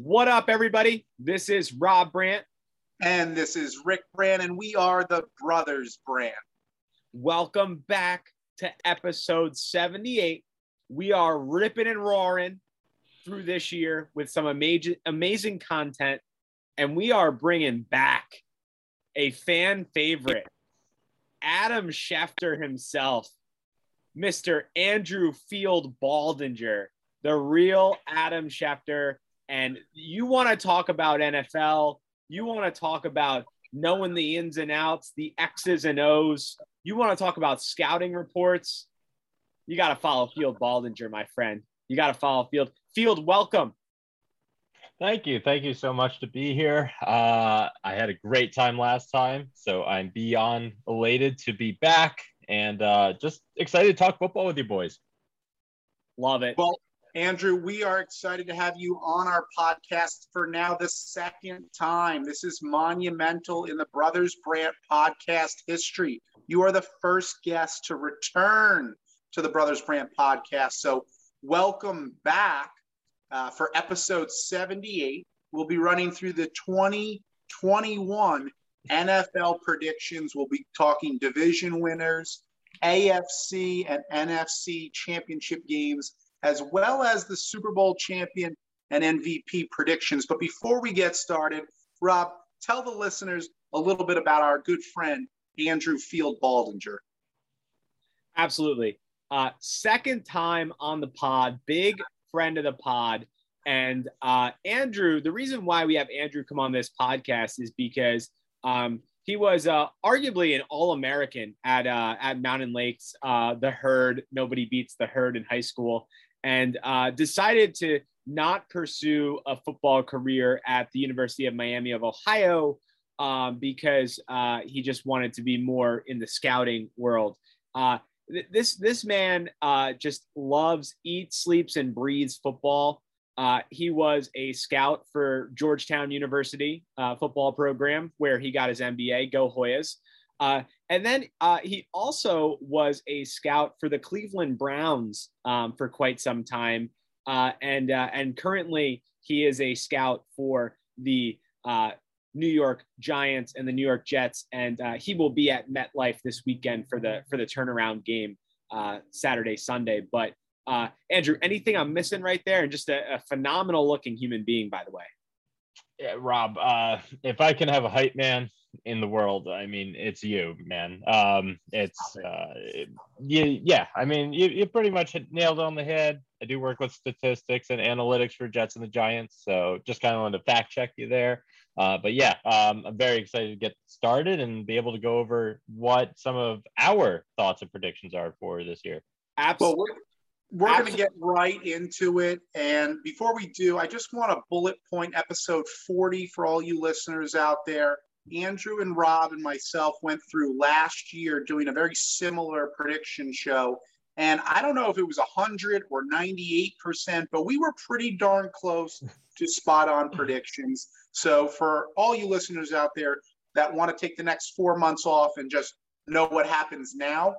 What up, everybody? This is Rob Brandt. And this is Rick Brandt, and we are the Brothers Brandt. Welcome back to episode 78. We are ripping and roaring through this year with some amazing, amazing content, and we are bringing back a fan favorite, Adam Schefter himself, Mr. Andrew Field Baldinger, the real Adam Schefter. And you want to talk about NFL, you want to talk about knowing the ins and outs, the X's and O's, you want to talk about scouting reports, you got to follow Field Baldinger, my friend. You got to follow Field. Field, welcome. Thank you. Thank you so much to be here. Uh, I had a great time last time, so I'm beyond elated to be back and uh, just excited to talk football with you boys. Love it. Well, Andrew, we are excited to have you on our podcast for now the second time. This is monumental in the Brothers Brandt podcast history. You are the first guest to return to the Brothers Brandt podcast. So, welcome back uh, for episode 78. We'll be running through the 2021 NFL predictions. We'll be talking division winners, AFC and NFC championship games, as well as the Super Bowl champion and MVP predictions. But before we get started, Rob, tell the listeners a little bit about our good friend, Andrew Field Baldinger. Absolutely. Uh, second time on the pod, big friend of the pod. And uh, Andrew, the reason why we have Andrew come on this podcast is because um, he was uh, arguably an All-American at uh, at Mountain Lakes, uh, the Herd. Nobody beats the Herd in high school, and uh, decided to not pursue a football career at the University of Miami of Ohio um, because uh, he just wanted to be more in the scouting world. Uh, th- this this man uh, just loves, eats, sleeps, and breathes football. Uh, he was a scout for Georgetown University uh, football program where he got his MBA. Go Hoyas! Uh, and then uh, he also was a scout for the Cleveland Browns um, for quite some time, uh, and uh, and currently he is a scout for the New York Giants and the New York Jets, and he will be at MetLife this weekend for the for the turnaround game Saturday Sunday. But uh, Andrew, anything I'm missing right there? And just a, a phenomenal looking human being, by the way. Yeah, Rob, uh, if I can have a hype man in the world, I mean, it's you, man. Um, it's uh, you, yeah. I mean, you, you pretty much nailed it on the head. I do work with statistics and analytics for Jets and the Giants, so just kind of wanted to fact check you there. Uh, but yeah, um, I'm very excited to get started and be able to go over what some of our thoughts and predictions are for this year. Absolutely. Well, we're, we're going to get right into it. And before we do, I just want to bullet point episode 40 for all you listeners out there. Andrew and Rob and myself went through last year doing a very similar prediction show. And I don't know if it was 100 or 98%, but we were pretty darn close to spot on predictions. So, for all you listeners out there that want to take the next four months off and just know what happens now,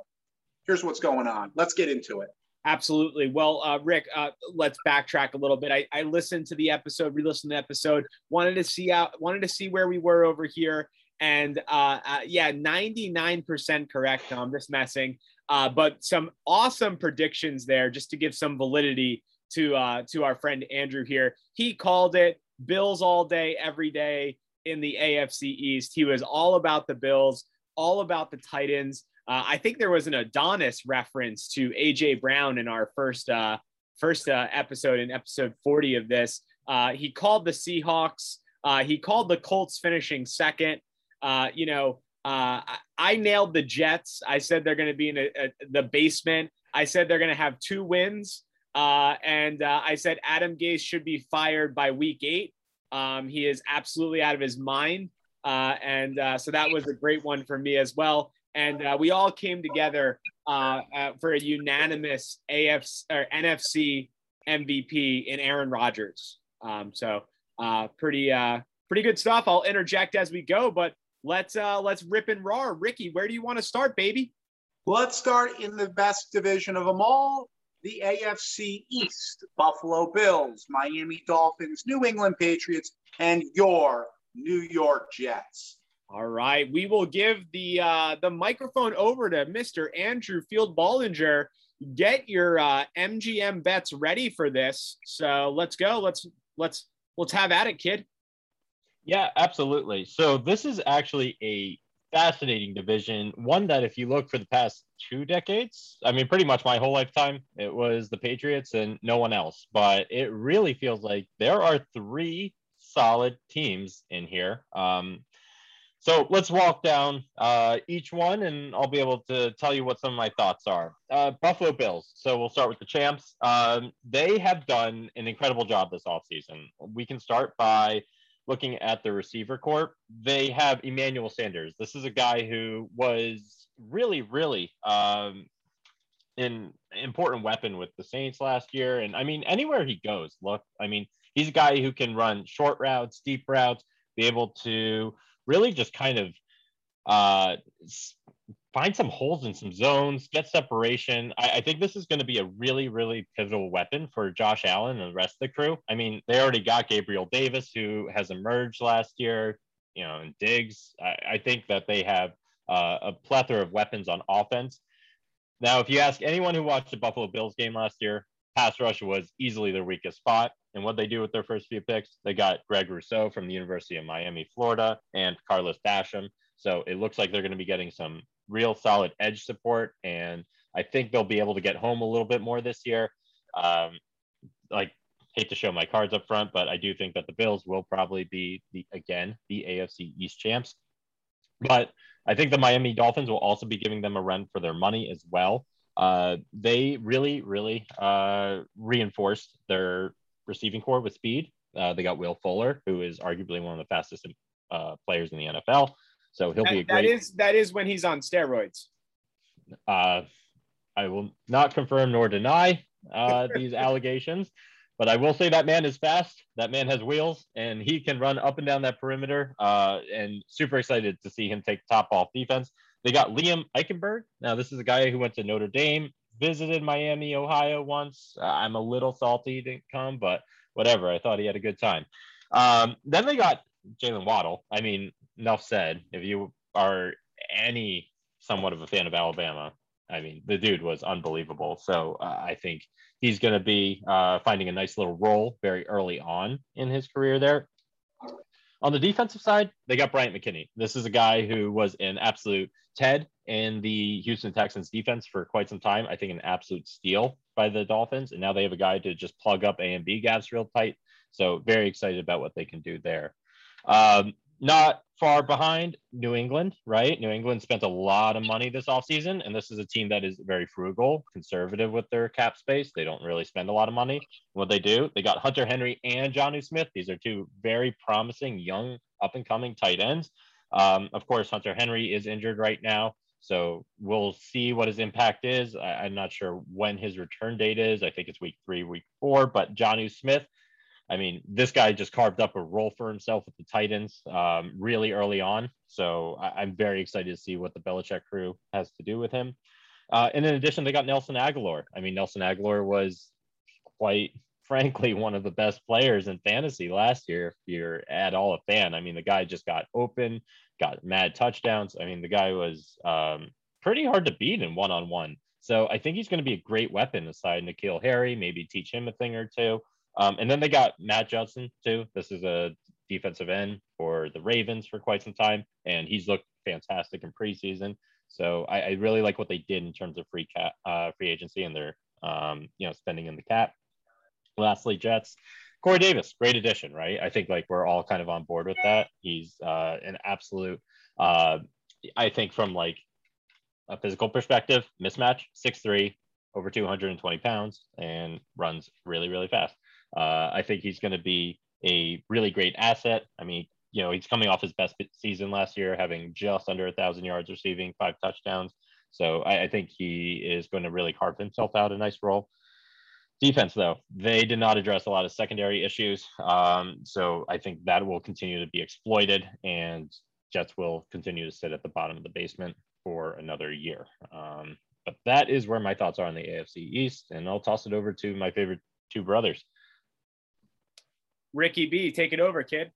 here's what's going on. Let's get into it. Absolutely. Well, uh, Rick, uh, let's backtrack a little bit. I, I listened to the episode, re-listened to the episode, wanted to see out, wanted to see where we were over here, and uh, uh yeah, ninety nine percent correct. No, I'm just messing, uh, but some awesome predictions there, just to give some validity to uh, to our friend Andrew here. He called it Bills all day, every day in the AFC East. He was all about the Bills, all about the Titans. Uh, I think there was an Adonis reference to AJ Brown in our first uh, first uh, episode in episode 40 of this. Uh, he called the Seahawks. Uh, he called the Colts finishing second. Uh, you know, I, I, nailed the Jets. I said they're going to be in a, a, the basement. I said they're going to have two wins. and I said Adam Gase should be fired by week eight. Um, he is absolutely out of his mind. and so that was a great one for me as well and uh, we all came together uh, uh, for a unanimous AFC or NFC MVP in Aaron Rodgers. Um, so uh, pretty uh, pretty good stuff. I'll interject as we go, but let's uh, let's rip and roar. Ricky, where do you want to start, baby? Let's start in the best division of them all, the AFC East. Buffalo Bills, Miami Dolphins, New England Patriots, and your New York Jets. All right, we will give the uh, the microphone over to Mr. Andrew Field Baldinger. Get your uh, MGM bets ready for this. So let's go. Let's let's let's have at it, kid. Yeah, absolutely. So this is actually a fascinating division. One that, if you look for the past two decades, I mean, pretty much my whole lifetime, it was the Patriots and no one else. But it really feels like there are three solid teams in here. Um, so let's walk down uh, each one, and I'll be able to tell you what some of my thoughts are. Uh, Buffalo Bills. So we'll start with the champs. Um, they have done an incredible job this offseason. We can start by looking at the receiver corps. They have Emmanuel Sanders. This is a guy who was really, really um, an important weapon with the Saints last year. And I mean, anywhere he goes, look, I mean, he's a guy who can run short routes, deep routes, be able to really just kind of uh, find some holes in some zones, get separation. I, I think this is going to be a really, really pivotal weapon for Josh Allen and the rest of the crew. I mean, they already got Gabriel Davis, who has emerged last year, you know, and Diggs. I, I think that they have uh, a plethora of weapons on offense. Now, if you ask anyone who watched the Buffalo Bills game last year, pass rush was easily their weakest spot. And what they do with their first few picks, they got Greg Rousseau from the University of Miami, Florida, and Carlos Basham. So it looks like they're going to be getting some real solid edge support. And I think they'll be able to get home a little bit more this year. Um, like, hate to show my cards up front, but I do think that the Bills will probably be the again the AFC East champs. But I think the Miami Dolphins will also be giving them a run for their money as well. Uh, they really, really uh, reinforced their receiving core with speed. Uh, they got Will Fuller, who is arguably one of the fastest uh, players in the NFL. So he'll that, be a great. That is that is when he's on steroids. Uh, I will not confirm nor deny uh, these allegations, but I will say that man is fast. That man has wheels, and he can run up and down that perimeter. Uh, and super excited to see him take top off defense. They got Liam Eichenberg. Now, this is a guy who went to Notre Dame, visited Miami, Ohio once. Uh, I'm a little salty he didn't come, but whatever. I thought he had a good time. Um, then they got Jaylen Waddle. I mean, enough said. If you are any somewhat of a fan of Alabama, I mean, the dude was unbelievable. So uh, I think he's going to be uh, finding a nice little role very early on in his career there. On the defensive side, they got Bryant McKinney. This is a guy who was an absolute Ted in the Houston Texans defense for quite some time. I think an absolute steal by the Dolphins. And now they have a guy to just plug up A and B gaps real tight. So very excited about what they can do there. Um, not far behind New England, right? New England spent a lot of money this offseason, and this is a team that is very frugal, conservative with their cap space. They don't really spend a lot of money. What they do, they got Hunter Henry and Jonnu Smith. These are two very promising, young, up and coming tight ends. Um, of course, Hunter Henry is injured right now. So we'll see what his impact is. I, am not sure when his return date is. I think it's week three, week four. But Jonnu Smith, I mean, this guy just carved up a role for himself with the Titans um, really early on. So I, am very excited to see what the Belichick crew has to do with him. Uh, and in addition, they got Nelson Agholor. I mean, Nelson Agholor was quite frankly one of the best players in fantasy last year. If you're at all a fan, I mean, the guy just got open, got mad touchdowns. I mean, the guy was um, pretty hard to beat in one on one. So I think he's going to be a great weapon aside N'Keal Harry, maybe teach him a thing or two. Um, and then they got Matt Judon too. This is a defensive end for the Ravens for quite some time, and he's looked fantastic in preseason. So I, I really like what they did in terms of free cap, uh, free agency, and their um, you know spending in the cap. Lastly, Jets. Corey Davis, great addition, right? I think like we're all kind of on board with that. He's uh, an absolute. Uh, I think from like a physical perspective, mismatch, six three, over 220 pounds, and runs really, really fast. Uh, I think he's going to be a really great asset. I mean, you know, he's coming off his best season last year, having just under a thousand yards receiving, five touchdowns. So I, I, think he is going to really carve himself out a nice role. Defense, though, they did not address a lot of secondary issues. Um, so I think that will continue to be exploited, and Jets will continue to sit at the bottom of the basement for another year. Um, but that is where my thoughts are on the AFC East, and I'll toss it over to my favorite two brothers. Ricky B, take it over, kid.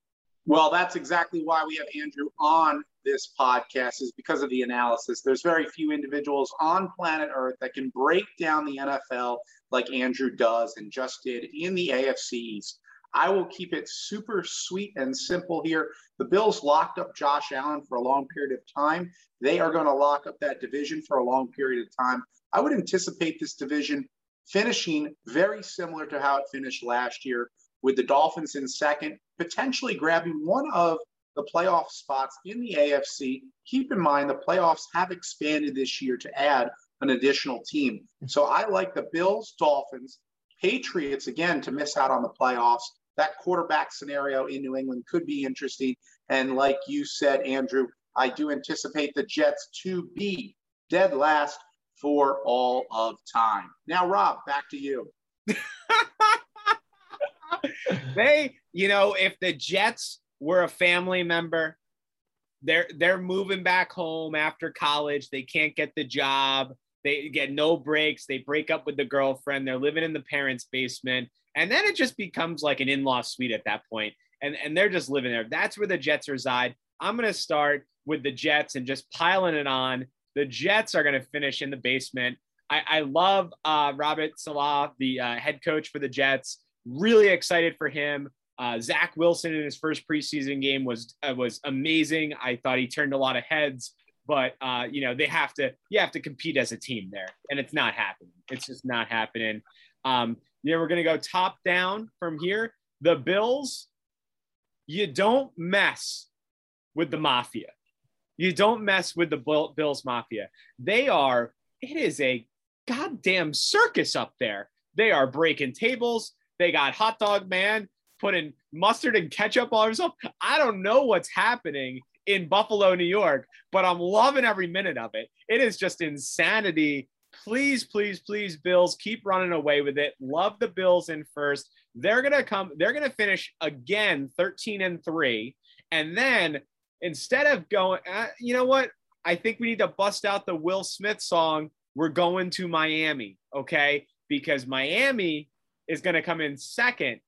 Well, that's exactly why we have Andrew on this podcast is because of the analysis. There's very few individuals on planet Earth that can break down the NFL like Andrew does and just did in the AFC East. I will keep it super sweet and simple here. The Bills locked up Josh Allen for a long period of time. They are going to lock up that division for a long period of time. I would anticipate this division finishing very similar to how it finished last year with the Dolphins in second, potentially grabbing one of the playoff spots in the AFC. Keep in mind the playoffs have expanded this year to add an additional team. So I like the Bills, Dolphins, Patriots again to miss out on the playoffs. That quarterback scenario in New England could be interesting. And like you said, Andrew, I do anticipate the Jets to be dead last for all of time. Now, Rob, back to you. they, you know, if the Jets were a family member, they're they're moving back home after college. They can't get the job. They get no breaks. They break up with the girlfriend. They're living in the parents' basement. And then it just becomes like an in-law suite at that point. And, and they're just living there. That's where the Jets reside. I'm going to start with the Jets and just piling it on. The Jets are going to finish in the basement. I, I love uh, Robert Saleh, the uh, head coach for the Jets. Really excited for him. Uh, Zach Wilson in his first preseason game was uh, was amazing. I thought he turned a lot of heads, but uh, you know they have to you have to compete as a team there, and it's not happening. It's just not happening. Um, know we're gonna go top down from here. The Bills, you don't mess with the mafia. You don't mess with the Bills mafia. They are. It is a goddamn circus up there. They are breaking tables. They got hot dog man putting mustard and ketchup on himself. I don't know what's happening in Buffalo, New York, but I'm loving every minute of it. It is just insanity. Please, please, please, Bills, keep running away with it. Love the Bills in first. They're gonna come, they're gonna finish again 13 and 3. And then instead of going, uh, you know what? I think we need to bust out the Will Smith song, We're Going to Miami, okay? Because Miami is going to come in second,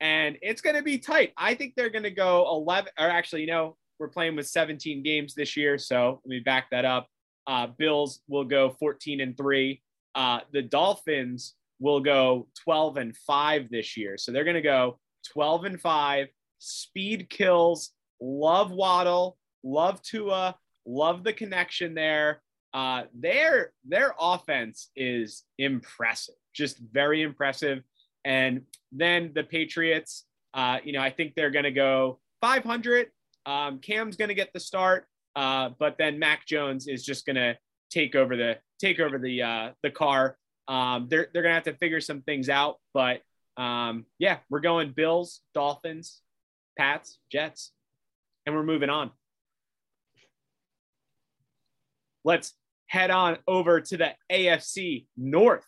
and it's going to be tight. I think they're going to go 11, or actually, you know, we're playing with 17 games this year, so let me back that up. Uh, Bills will go 14 and three. Uh, the Dolphins will go 12 and five this year, so they're going to go 12 and five. Speed kills love Waddle, love Tua, love the connection there. Uh, their their offense is impressive, just very impressive. And then the Patriots, uh, you know, I think they're going to go 500. Um, Cam's going to get the start, uh, but then Mac Jones is just going to take over the take over the uh, the car. Um, they're they're going to have to figure some things out, but um, yeah, we're going Bills, Dolphins, Pats, Jets, and we're moving on. Let's head on over to the AFC North,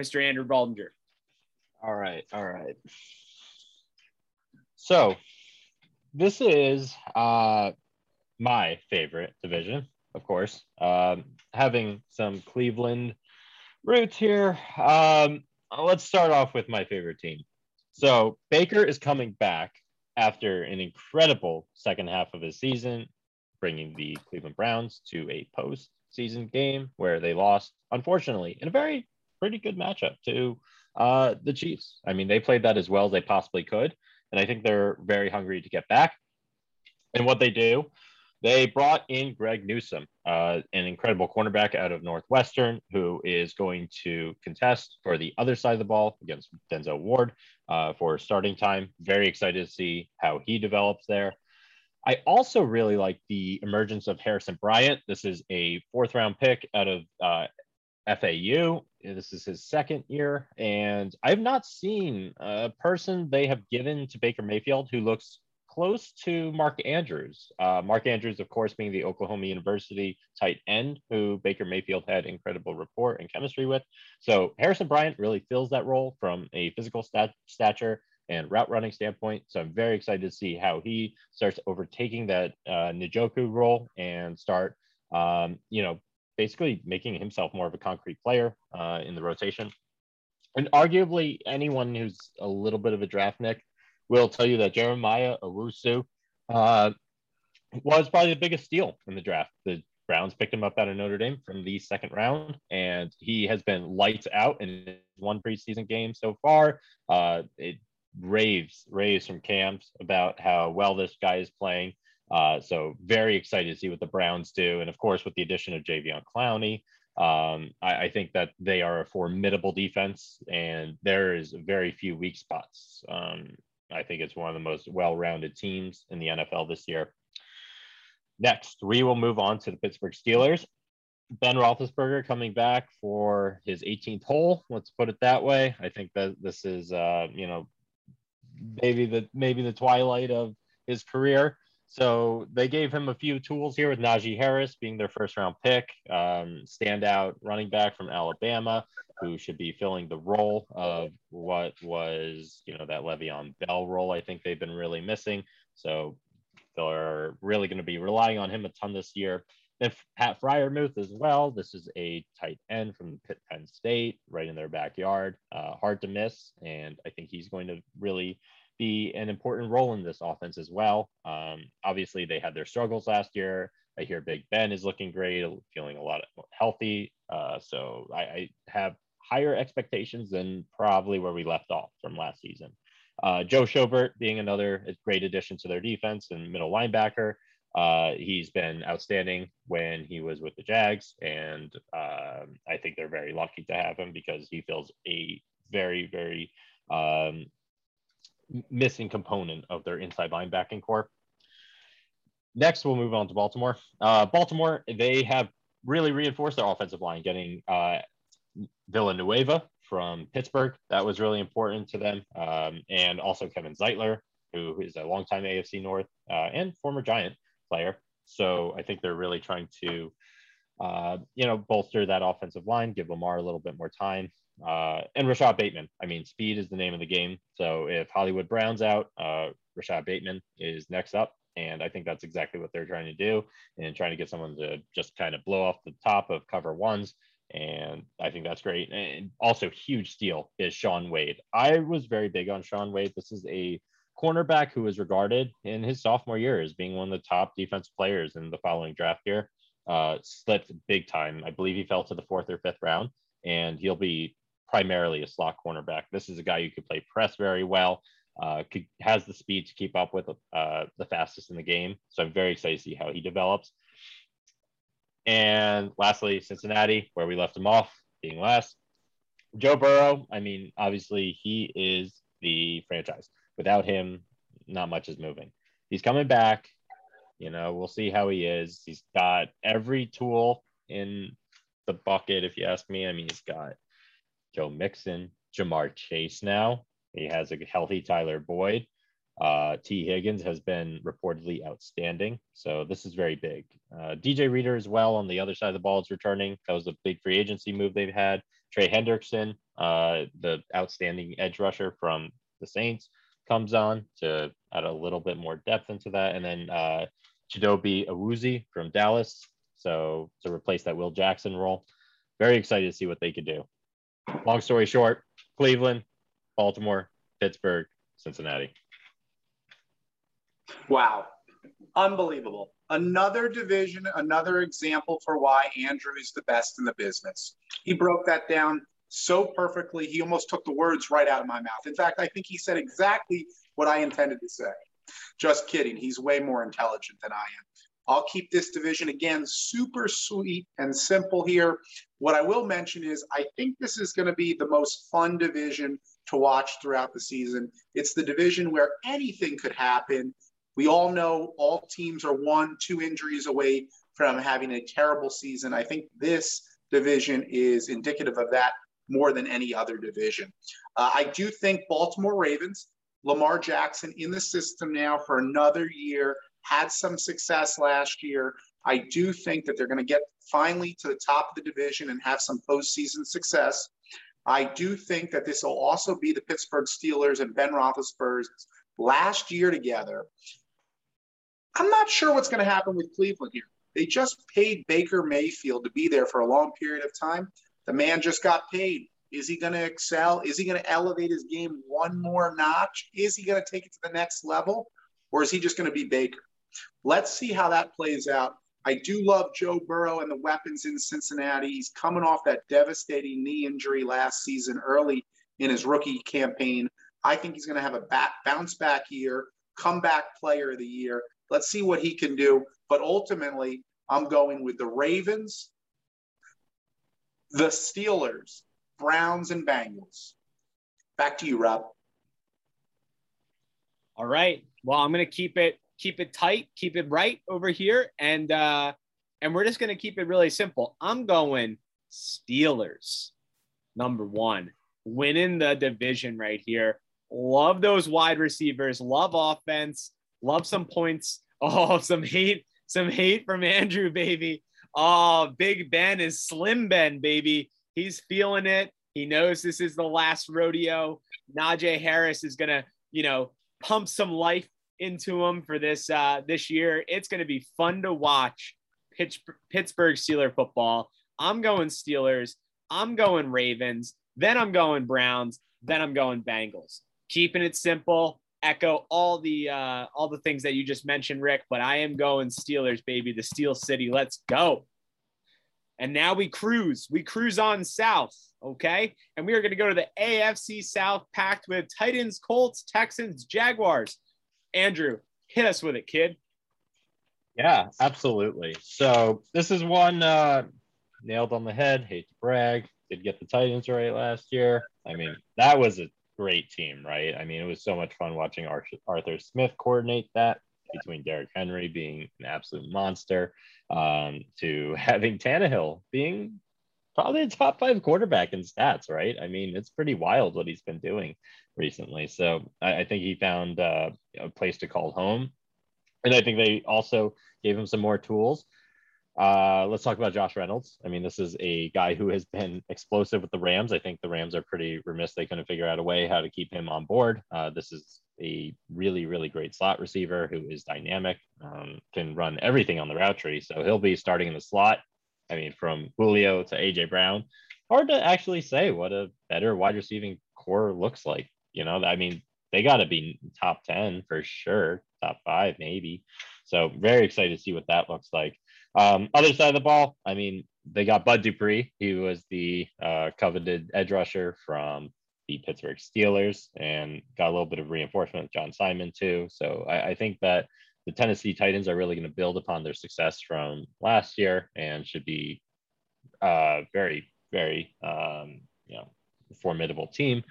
Mr. Andrew Baldinger. All right, all right. So this is uh, my favorite division, of course. Um, having some Cleveland roots here. Um, let's start off with my favorite team. So Baker is coming back after an incredible second half of his season, bringing the Cleveland Browns to a postseason game where they lost, unfortunately, in a very pretty good matchup to uh, the Chiefs. I mean, they played that as well as they possibly could. And I think they're very hungry to get back. And what they do, they brought in Greg Newsome, uh, an incredible cornerback out of Northwestern, who is going to contest for the other side of the ball against Denzel Ward uh, for starting time. Very excited to see how he develops there. I also really like the emergence of Harrison Bryant. This is a fourth round pick out of uh, FAU. This is his second year, and I've not seen a person they have given to Baker Mayfield who looks close to Mark Andrews. Uh, Mark Andrews, of course, being the Oklahoma University tight end who Baker Mayfield had incredible rapport and chemistry with. So Harrison Bryant really fills that role from a physical stat- stature and route running standpoint. So I'm very excited to see how he starts overtaking that uh, Njoku role and start, um, you know, basically making himself more of a concrete player uh, in the rotation. And arguably, anyone who's a little bit of a draft nick will tell you that Jeremiah Owusu uh, was probably the biggest steal in the draft. The Browns picked him up out of Notre Dame from the second round, and he has been lights out in one preseason game so far. Uh, it raves, raves from camps about how well this guy is playing. Uh, so very excited to see what the Browns do, and of course with the addition of Jadeveon Clowney, um, I, I, think that they are a formidable defense, and there is very few weak spots. Um, I think it's one of the most well-rounded teams in the NFL this year. Next, we will move on to the Pittsburgh Steelers. Ben Roethlisberger coming back for his 18th hole. Let's put it that way. I think that this is, uh, you know, maybe the maybe the twilight of his career. So they gave him a few tools here with Najee Harris being their first round pick, um, standout running back from Alabama who should be filling the role of what was, you know, that Le'Veon Bell role. I think they've been really missing. So they're really going to be relying on him a ton this year. Then Pat Freiermuth as well. This is a tight end from Pitt Penn State, right in their backyard. Uh, hard to miss, and I think he's going to really be an important role in this offense as well. Um, obviously, they had their struggles last year. I hear Big Ben is looking great, feeling a lot healthy. Uh, so I, I, have higher expectations than probably where we left off from last season. Uh, Joe Schobert being another great addition to their defense and middle linebacker. Uh, he's been outstanding when he was with the Jags, and um, I think they're very lucky to have him because he fills a very, very um, missing component of their inside linebacking core. Next, we'll move on to Baltimore. Uh, Baltimore, they have really reinforced their offensive line, getting uh, Villanueva from Pittsburgh. That was really important to them. Um, and also Kevin Zeitler, who is a longtime AFC North uh, and former Giant player. So I think they're really trying to, uh, you know, bolster that offensive line, give Lamar a little bit more time. Uh, and Rashod Bateman. I mean, speed is the name of the game. So if Hollywood Brown's out, uh, Rashod Bateman is next up. And I think that's exactly what they're trying to do and trying to get someone to just kind of blow off the top of cover ones and I think that's great. And also, huge steal is Shaun Wade. I was very big on Shaun Wade. This is a cornerback who was regarded in his sophomore year as being one of the top defense players in the following draft year. Uh, slipped big time. I believe he fell to the fourth or fifth round, and he'll be primarily a slot cornerback. This is a guy who could play press very well. uh, could, has the speed to keep up with uh, the fastest in the game. So I'm very excited to see how he develops. And lastly, Cincinnati, where we left him off, being last. Joe Burrow, I mean, obviously he is the franchise. Without him, not much is moving. He's coming back. You know, we'll see how he is. He's got every tool in the bucket, if you ask me. I mean, he's got Joe Mixon, Ja'Marr Chase now. He has a healthy Tyler Boyd. Uh, Tee Higgins has been reportedly outstanding. So this is very big. Uh, DJ Reader as well on the other side of the ball is returning. That was a big free agency move they've had. Trey Hendrickson, uh, the outstanding edge rusher from the Saints, comes on to add a little bit more depth into that. And then uh, Chidobe Awuzie from Dallas. So to replace that Will Jackson role. Very excited to see what they could do. Long story short, Cleveland, Baltimore, Pittsburgh, Cincinnati. Wow. Unbelievable. Another division, another example for why Andrew is the best in the business. He broke that down so perfectly. He almost took the words right out of my mouth. In fact, I think he said exactly what I intended to say. Just kidding. He's way more intelligent than I am. I'll keep this division again super sweet and simple here. What I will mention is I think this is going to be the most fun division to watch throughout the season. It's the division where anything could happen. We all know all teams are one, two injuries away from having a terrible season. I think this division is indicative of that more than any other division. Uh, I do think Baltimore Ravens, Lamar Jackson in the system now for another year, had some success last year. I do think that they're going to get finally to the top of the division and have some postseason success. I do think that this will also be the Pittsburgh Steelers and Ben Roethlisberger's last year together. I'm not sure what's going to happen with Cleveland here. They just paid Baker Mayfield to be there for a long period of time. The man just got paid. Is he going to excel? Is he going to elevate his game one more notch? Is he going to take it to the next level? Or is he just going to be Baker? Let's see how that plays out. I do love Joe Burrow and the weapons in Cincinnati. He's coming off that devastating knee injury last season early in his rookie campaign. I think he's going to have a back, bounce back year, comeback player of the year. Let's see what he can do. But ultimately, I'm going with the Ravens, the Steelers, Browns, and Bengals. Back to you, Rob. All right. Well, I'm going to keep it keep it tight, keep it right over here, and uh, and we're just to keep it really simple. I'm going Steelers, number one, winning the division right here. Love those wide receivers. Love offense. Love some points. Oh, some hate, some hate from Andrew, baby. Oh, Big Ben is Slim Ben, baby. He's feeling it. He knows this is the last rodeo. Najee Harris is gonna, you know, pump some life into them for this uh, this year. It's going to be fun to watch Pitch, Pittsburgh Steeler football. I'm going Steelers. I'm going Ravens. Then I'm going Browns. Then I'm going Bengals. Keeping it simple. Echo all the uh, all the things that you just mentioned, Rick. But I am going Steelers, baby. The Steel City. Let's go. And now we cruise. We cruise on south. Okay. And we are going to go to the AFC South packed with Titans, Colts, Texans, Jaguars. Andrew, hit us with it, kid. Yeah, absolutely. So this is one uh, nailed on the head. Hate to brag. Did get the Titans right last year. I mean, that was a great team, right? I mean, it was so much fun watching Arthur Smith coordinate that between Derrick Henry being an absolute monster um, to having Tannehill being probably a top five quarterback in stats, right? I mean, it's pretty wild what he's been doing recently. So I, I think he found uh, a place to call home. And I think they also gave him some more tools. Uh, let's talk about Josh Reynolds. I mean, this is a guy who has been explosive with the Rams. I think the Rams are pretty remiss. They couldn't figure out a way how to keep him on board. Uh, this is a really, really great slot receiver who is dynamic, um, can run everything on the route tree. So he'll be starting in the slot. I mean, from Julio to AJ Brown. Hard to actually say what a better wide receiving core looks like. You know, I mean, they got to be top 10 for sure, top five, maybe. So, very excited to see what that looks like. Um, other side of the ball, I mean, they got Bud Dupree. He was the uh, coveted edge rusher from the Pittsburgh Steelers and got a little bit of reinforcement with John Simon too. So I, I think that the Tennessee Titans are really going to build upon their success from last year and should be uh, very, very, um, you know, formidable team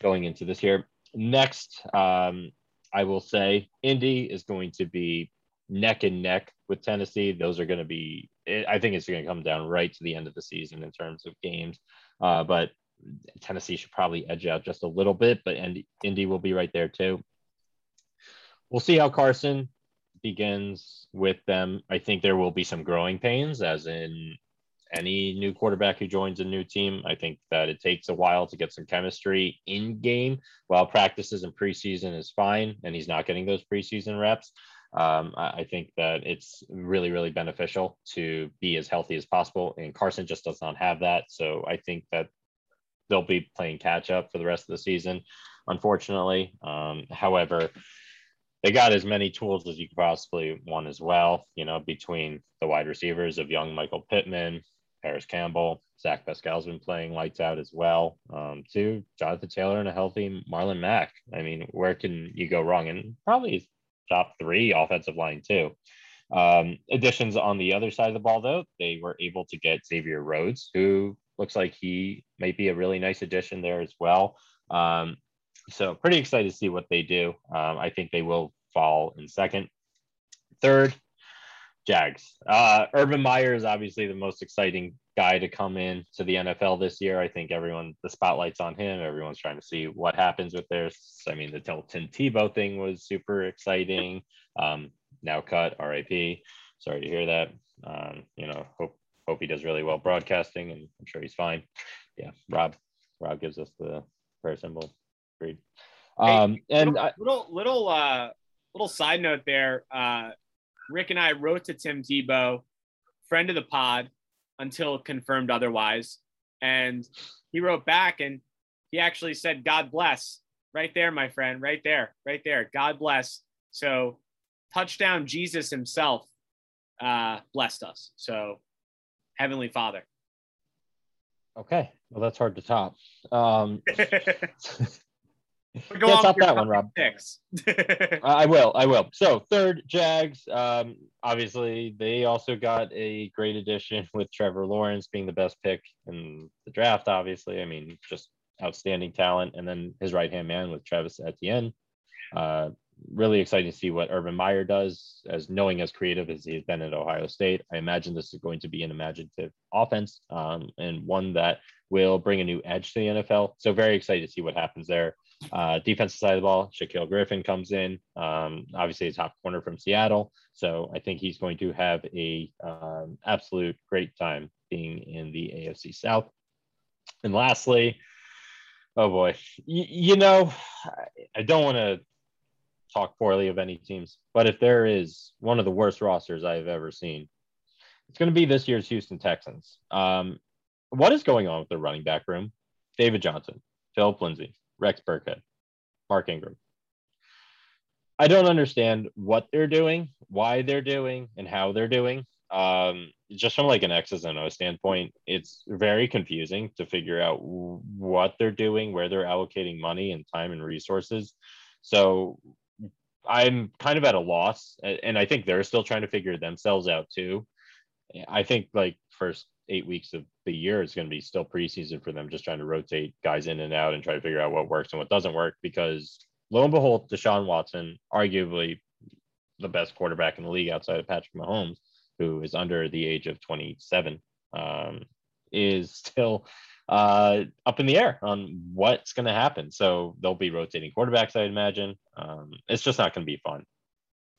going into this year. Next, um, I will say Indy is going to be neck and neck with Tennessee. Those are going to be, I think it's going to come down right to the end of the season in terms of games. Uh, but Tennessee should probably edge out just a little bit, but Indy will be right there too. We'll see how Carson begins with them. I think there will be some growing pains, as in any new quarterback who joins a new team. I think that it takes a while to get some chemistry in game. While practices and preseason is fine, and he's not getting those preseason reps. Um, I think that it's really, really beneficial to be as healthy as possible. And Carson just does not have that. So I think that they'll be playing catch up for the rest of the season, unfortunately. Um, however, they got as many tools as you could possibly want as well, you know, between the wide receivers of young Michael Pittman, Parris Campbell, Zach Pascal's been playing lights out as well, um, to Jonathan Taylor and a healthy Marlon Mack. I mean, where can you go wrong? And probably top three offensive line too. Um, additions on the other side of the ball, though, they were able to get Xavier Rhodes, who looks like he might be a really nice addition there as well. Um, so pretty excited to see what they do. Um, I think they will fall in second. Third, Jags. Uh, Urban Meyer is obviously the most exciting guy to come in to the NFL this year. I think everyone, the spotlight's on him. Everyone's trying to see what happens with this. I mean, the Tim Tebow thing was super exciting. Um, now cut, RIP. Sorry to hear that. Um, you know, hope hope he does really well broadcasting, and I'm sure he's fine. Yeah, Rob. Rob gives us the prayer symbol. Agreed. Um, hey, and little, I, little little uh little side note there. Uh, Rick and I wrote to Tim Tebow, friend of the pod, until confirmed otherwise. And he wrote back and he actually said, God bless. Right there, my friend. Right there. Right there. God bless. So, touchdown, Jesus himself uh, blessed us. So, Heavenly Father. Okay. Well, that's hard to top. Um, Go Can't top that one, Rob. I will. I will. So third, Jags. Um, obviously, they also got a great addition with Trevor Lawrence being the best pick in the draft. Obviously, I mean, just outstanding talent, and then his right hand man with Travis Etienne. Uh, really exciting to see what Urban Meyer does, as knowing as creative as he's been at Ohio State. I imagine this is going to be an imaginative offense um, and one that will bring a new edge to the NFL. So very excited to see what happens there. Uh, defensive side of the ball, Shaquill Griffin comes in, um, obviously a top corner from Seattle. So I think he's going to have a um, absolute great time being in the AFC South. And lastly, oh boy, y- you know, I don't want to talk poorly of any teams, but if there is one of the worst rosters I've ever seen, it's going to be this year's Houston Texans. Um, what is going on with the running back room? David Johnson, Philip Lindsay, Rex Burkhead, Mark Ingram. I don't understand what they're doing, why they're doing, and how they're doing. Um, just from like an X's and O standpoint, it's very confusing to figure out what they're doing, where they're allocating money and time and resources. So I'm kind of at a loss, and I think they're still trying to figure themselves out too. I think like first eight weeks of the year is going to be still preseason for them, just trying to rotate guys in and out and try to figure out what works and what doesn't work. Because lo and behold, Deshaun Watson, arguably the best quarterback in the league outside of Patrick Mahomes, who is under the age of 27, um, is still uh, up in the air on what's going to happen. So they'll be rotating quarterbacks, I imagine. Um, it's just not going to be fun.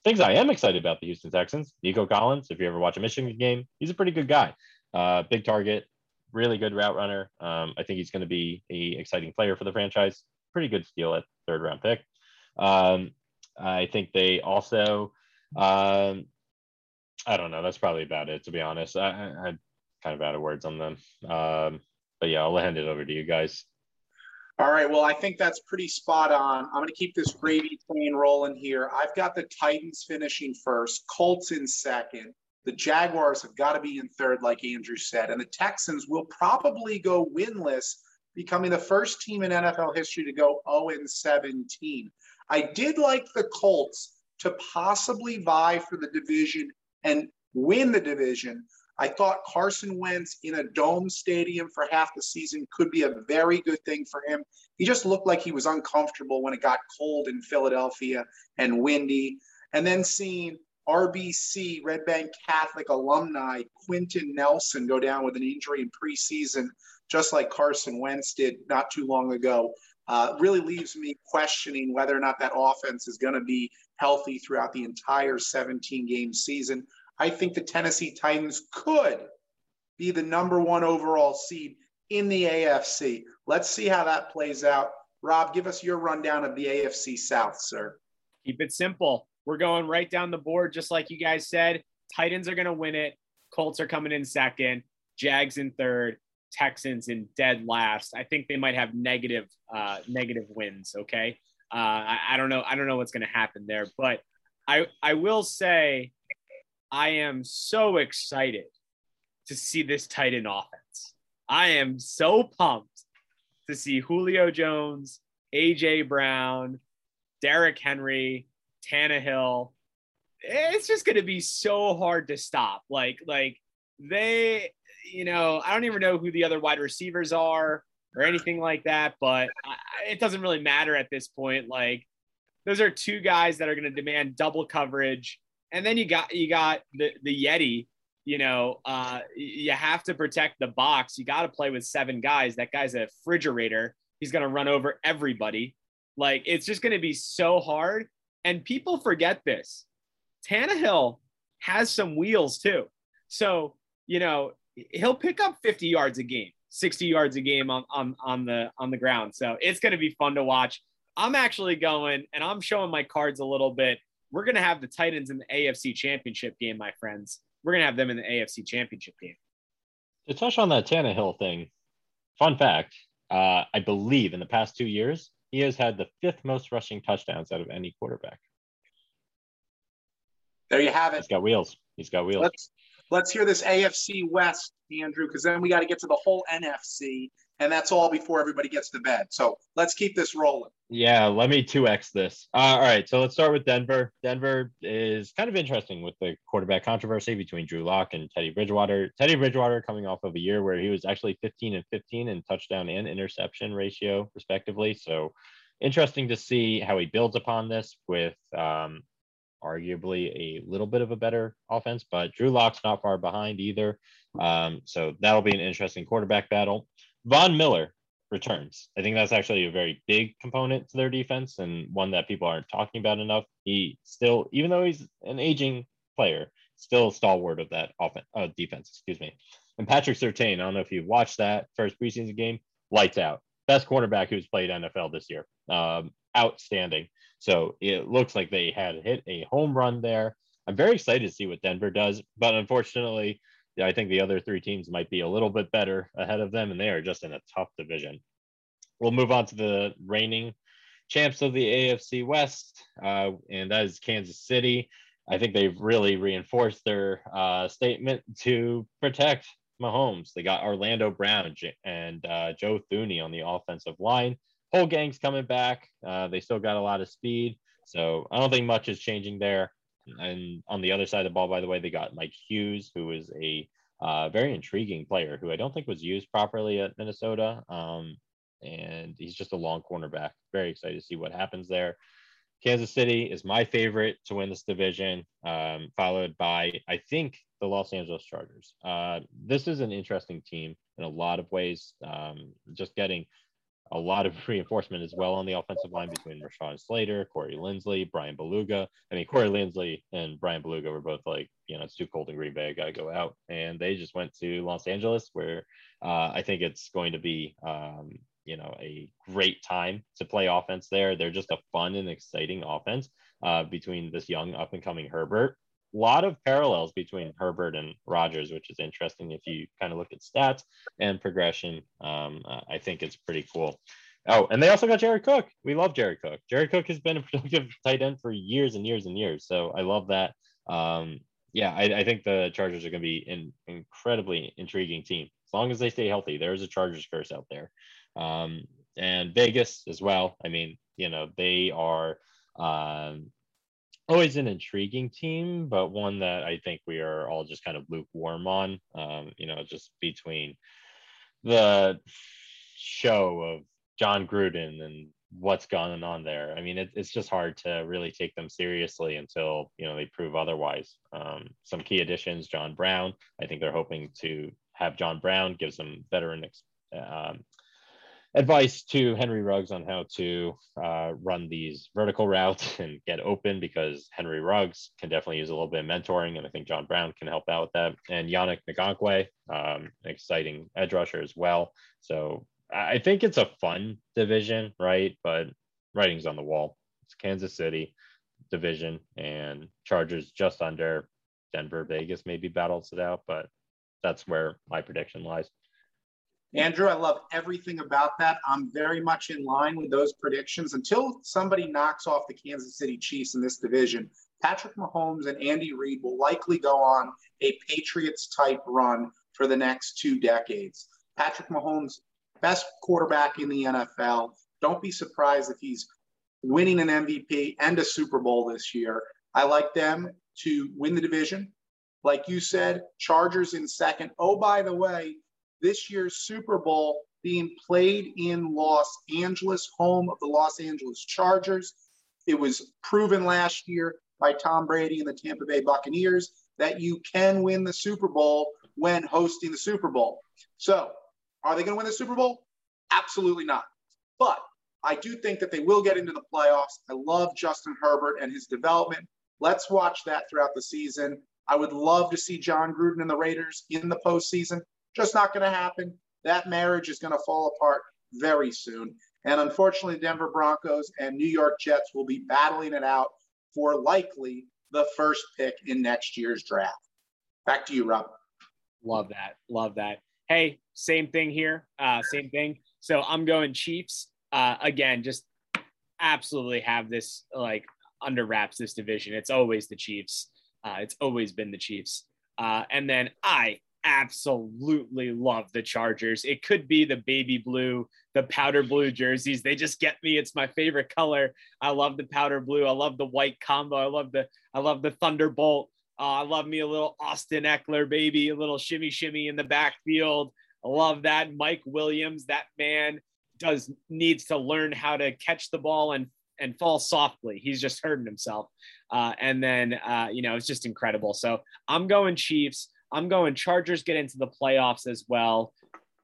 Things I am excited about the Houston Texans. Nico Collins, if you ever watch a Michigan game, he's a pretty good guy. Uh, big target, really good route runner. Um, I think he's going to be a exciting player for the franchise. Pretty good steal at third round pick. Um, I think they also, um, I don't know. That's probably about it, to be honest. I, I, am kind of out of words on them. Um, but yeah, I'll hand it over to you guys. All right. Well, I think that's pretty spot on. I'm going to keep this gravy train rolling here. I've got the Titans finishing first, Colts in second, the Jaguars have got to be in third, like Andrew said, and the Texans will probably go winless becoming the first team in NFL history to go 0 17. I did like the Colts to possibly vie for the division and win the division. I thought Carson Wentz in a dome stadium for half the season could be a very good thing for him. He just looked like he was uncomfortable when it got cold in Philadelphia and windy. And then seeing RBC, Red Bank Catholic alumni, Quenton Nelson go down with an injury in preseason, just like Carson Wentz did not too long ago, uh, really leaves me questioning whether or not that offense is going to be healthy throughout the entire 17 game season. I think the Tennessee Titans could be the number one overall seed in the AFC. Let's see how that plays out. Rob, give us your rundown of the AFC South, sir. Keep it simple. We're going right down the board, just like you guys said. Titans are going to win it. Colts are coming in second. Jags in third. Texans in dead last. I think they might have negative uh, negative wins. Okay, uh, I, I don't know. I don't know what's going to happen there, but I I will say I am so excited to see this Titan offense. I am so pumped to see Julio Jones, AJ Brown, Derrick Henry, Tannehill. It's just going to be so hard to stop. Like, like they, you know, I don't even know who the other wide receivers are or anything like that, but I, it doesn't really matter at this point. Like, those are two guys that are going to demand double coverage and then you got you got the the Yeti. You know, uh, you have to protect the box. You got to play with seven guys. That guy's a refrigerator. He's going to run over everybody. Like it's just going to be so hard. And people forget this. Tannehill has some wheels too. So, you know, he'll pick up 50 yards a game, 60 yards a game on, on, on the on the ground. So it's going to be fun to watch. I'm actually going and I'm showing my cards a little bit we're going to have the Titans in the AFC Championship game, my friends. We're going to have them in the AFC Championship game. To touch on that Tannehill thing, fun fact uh, I believe in the past two years, he has had the fifth most rushing touchdowns out of any quarterback. There you have it. He's got wheels. He's got wheels. Let's, let's hear this AFC West, Andrew, because then we got to get to the whole NFC and that's all before everybody gets to bed. So let's keep this rolling. Yeah, let me 2x this. Uh, all right, so let's start with Denver. Denver is kind of interesting with the quarterback controversy between Drew Lock and Teddy Bridgewater. Teddy Bridgewater coming off of a year where he was actually 15 and 15 in touchdown and interception ratio, respectively. So interesting to see how he builds upon this with um, arguably a little bit of a better offense, but Drew Lock's not far behind either. Um, so that'll be an interesting quarterback battle. Von Miller returns. I think that's actually a very big component to their defense and one that people aren't talking about enough. He still, even though he's an aging player, still stalwart of that offense, uh, defense. Excuse me. And Patrick Surtain, I don't know if you've watched that first preseason game, lights out. Best cornerback who's played NFL this year. Um, outstanding. So it looks like they had hit a home run there. I'm very excited to see what Denver does, but unfortunately, I think the other three teams might be a little bit better ahead of them, and they are just in a tough division. We'll move on to the reigning champs of the AFC West, uh, and that is Kansas City. I think they've really reinforced their uh, statement to protect Mahomes. They got Orlando Brown and uh, Joe Thuney on the offensive line. Whole gang's coming back. Uh, they still got a lot of speed, so I don't think much is changing there. And on the other side of the ball, by the way, they got Mike Hughes, who is a uh, very intriguing player who I don't think was used properly at Minnesota. Um, and he's just a long cornerback. Very excited to see what happens there. Kansas City is my favorite to win this division, um, followed by, I think, the Los Angeles Chargers. Uh, this is an interesting team in a lot of ways. Um, just getting a lot of reinforcement as well on the offensive line between Rashawn Slater, Corey Linsley, Brian Bulaga. I mean, Corey Linsley and Brian Bulaga were both like, you know, it's too cold in Green Bay, I got to go out. And they just went to Los Angeles, where uh, I think it's going to be, um, you know, a great time to play offense there. They're just a fun and exciting offense uh, between this young up and coming Herbert lot of parallels between Herbert and Rodgers, which is interesting if you kind of look at stats and progression. Um, I think it's pretty cool. Oh, and they also got Jared Cook. We love Jared Cook. Jared Cook has been a productive tight end for years and years and years. So I love that. Um, yeah, I, I, think the Chargers are going to be an incredibly intriguing team as long as they stay healthy. There's a Chargers curse out there. Um, and Vegas as well. I mean, you know, they are um, always an intriguing team, but one that I think we are all just kind of lukewarm on. Um, you know, just between the show of Jon Gruden and what's going on there. I mean, it, it's just hard to really take them seriously until you know they prove otherwise. Um, some key additions: John Brown. I think they're hoping to have John Brown give some veteran um, advice to Henry Ruggs on how to uh, run these vertical routes and get open because Henry Ruggs can definitely use a little bit of mentoring, and I think John Brown can help out with that. And Yannick Ngakoue, um, exciting edge rusher as well. So I think it's a fun division, right? But writing's on the wall. It's Kansas City division and Chargers just under Denver, Vegas maybe battles it out, but that's where my prediction lies. Andrew, I love everything about that. I'm very much in line with those predictions. Until somebody knocks off the Kansas City Chiefs in this division, Patrick Mahomes and Andy Reid will likely go on a Patriots type run for the next two decades. Patrick Mahomes best quarterback in the NFL. Don't be surprised if he's winning an MVP and a Super Bowl this year. I like them to win the division. Like you said, Chargers in second. Oh, by the way, this year's Super Bowl being played in Los Angeles, home of the Los Angeles Chargers. It was proven last year by Tom Brady and the Tampa Bay Buccaneers that you can win the Super Bowl when hosting the Super Bowl. So are they going to win the Super Bowl? Absolutely not. But I do think that they will get into the playoffs. I love Justin Herbert and his development. Let's watch that throughout the season. I would love to see Jon Gruden and the Raiders in the postseason. Just not going to happen. That marriage is going to fall apart very soon. And unfortunately, Denver Broncos and New York Jets will be battling it out for likely the first pick in next year's draft. Back to you, Rob. Love that. Love that. Hey, same thing here. Uh, same thing. So I'm going Chiefs. Uh, again, just absolutely have this like under wraps this division. It's always the Chiefs. Uh, it's always been the Chiefs. Uh, and then I absolutely love the Chargers. It could be the baby blue, the powder blue jerseys. They just get me. It's my favorite color. I love the powder blue. I love the white combo. I love the I love the thunderbolt. Uh, I love me a little Austin Ekeler, baby, a little shimmy shimmy in the backfield. I love that. Mike Williams, that man does needs to learn how to catch the ball and and fall softly. He's just hurting himself. Uh, and then uh, you know it's just incredible. So I'm going Chiefs. I'm going Chargers get into the playoffs as well.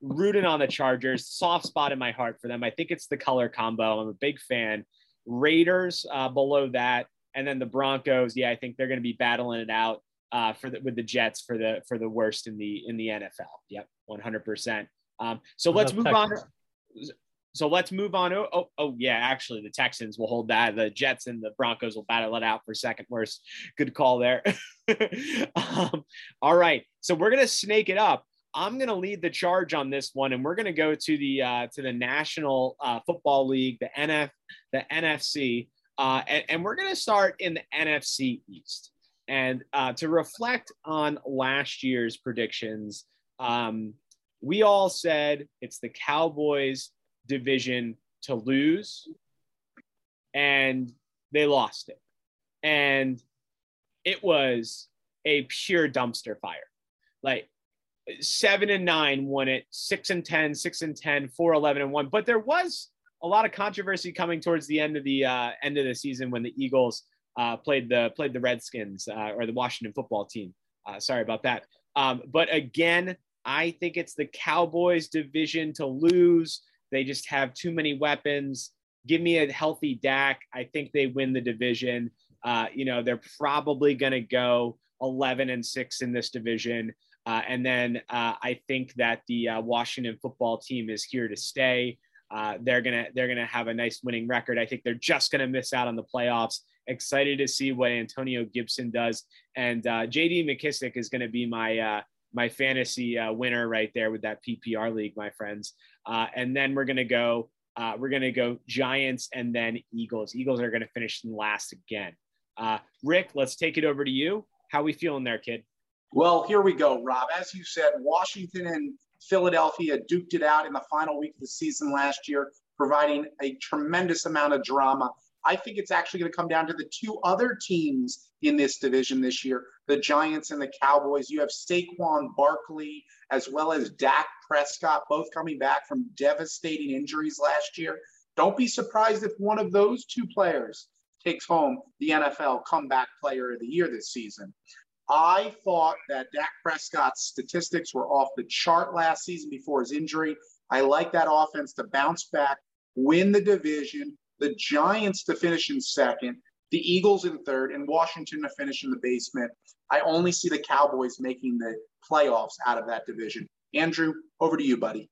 Rooting on the Chargers, soft spot in my heart for them. I think it's the color combo. I'm a big fan. Raiders uh, below that and then the Broncos, yeah, I think they're going to be battling it out uh, for the, with the Jets for the for the worst in the in the NFL. Yep, one hundred percent. Um, so let's move Texans. on. So let's move on. Oh, oh, oh, yeah, actually, the Texans will hold that. The Jets and the Broncos will battle it out for second worst. Good call there. um, all right, so we're gonna snake it up. I'm gonna lead the charge on this one, and we're gonna go to the uh, to the National uh, Football League, the NF, the NFC. Uh, and, and, we're to start in the NFC East. And uh, to reflect on last year's predictions, um, we all said it's the Cowboys' division to lose, and they lost it. And it was a pure dumpster fire. Like seven and nine won it, six and 10, six and 10, four, 11 and one. But there was a lot of controversy coming towards the end of the uh, end of the season when the Eagles uh, played the played the Redskins uh, or the Washington football team. Uh, sorry about that. Um, but again, I think it's the Cowboys division to lose. They just have too many weapons. Give me a healthy Dak. I think they win the division. Uh, you know, they're probably going to go 11 and six in this division. Uh, and then I think that the Washington football team is here to stay. Uh, they're gonna they're gonna have a nice winning record. I think they're just gonna miss out on the playoffs. Excited to see what Antonio Gibson does, and uh, J.D. McKissic is gonna be my uh, my fantasy uh, winner right there with that PPR league, my friends. Uh, and then we're gonna go we're gonna go Giants and then Eagles. Eagles are gonna finish in last again. Rick, let's take it over to you. How we feeling there, kid? Well, here we go, Rob. As you said, Washington and Philadelphia duked it out in the final week of the season last year, providing a tremendous amount of drama. I think it's actually going to come down to the two other teams in this division this year the Giants and the Cowboys. You have Saquon Barkley as well as Dak Prescott, both coming back from devastating injuries last year. Don't be surprised if one of those two players takes home the NFL comeback player of the year this season. I thought that Dak Prescott's statistics were off the chart last season before his injury. I like that offense to bounce back, win the division, the Giants to finish in second, the Eagles in third, and Washington to finish in the basement. I only see the Cowboys making the playoffs out of that division. Andrew, over to you, buddy.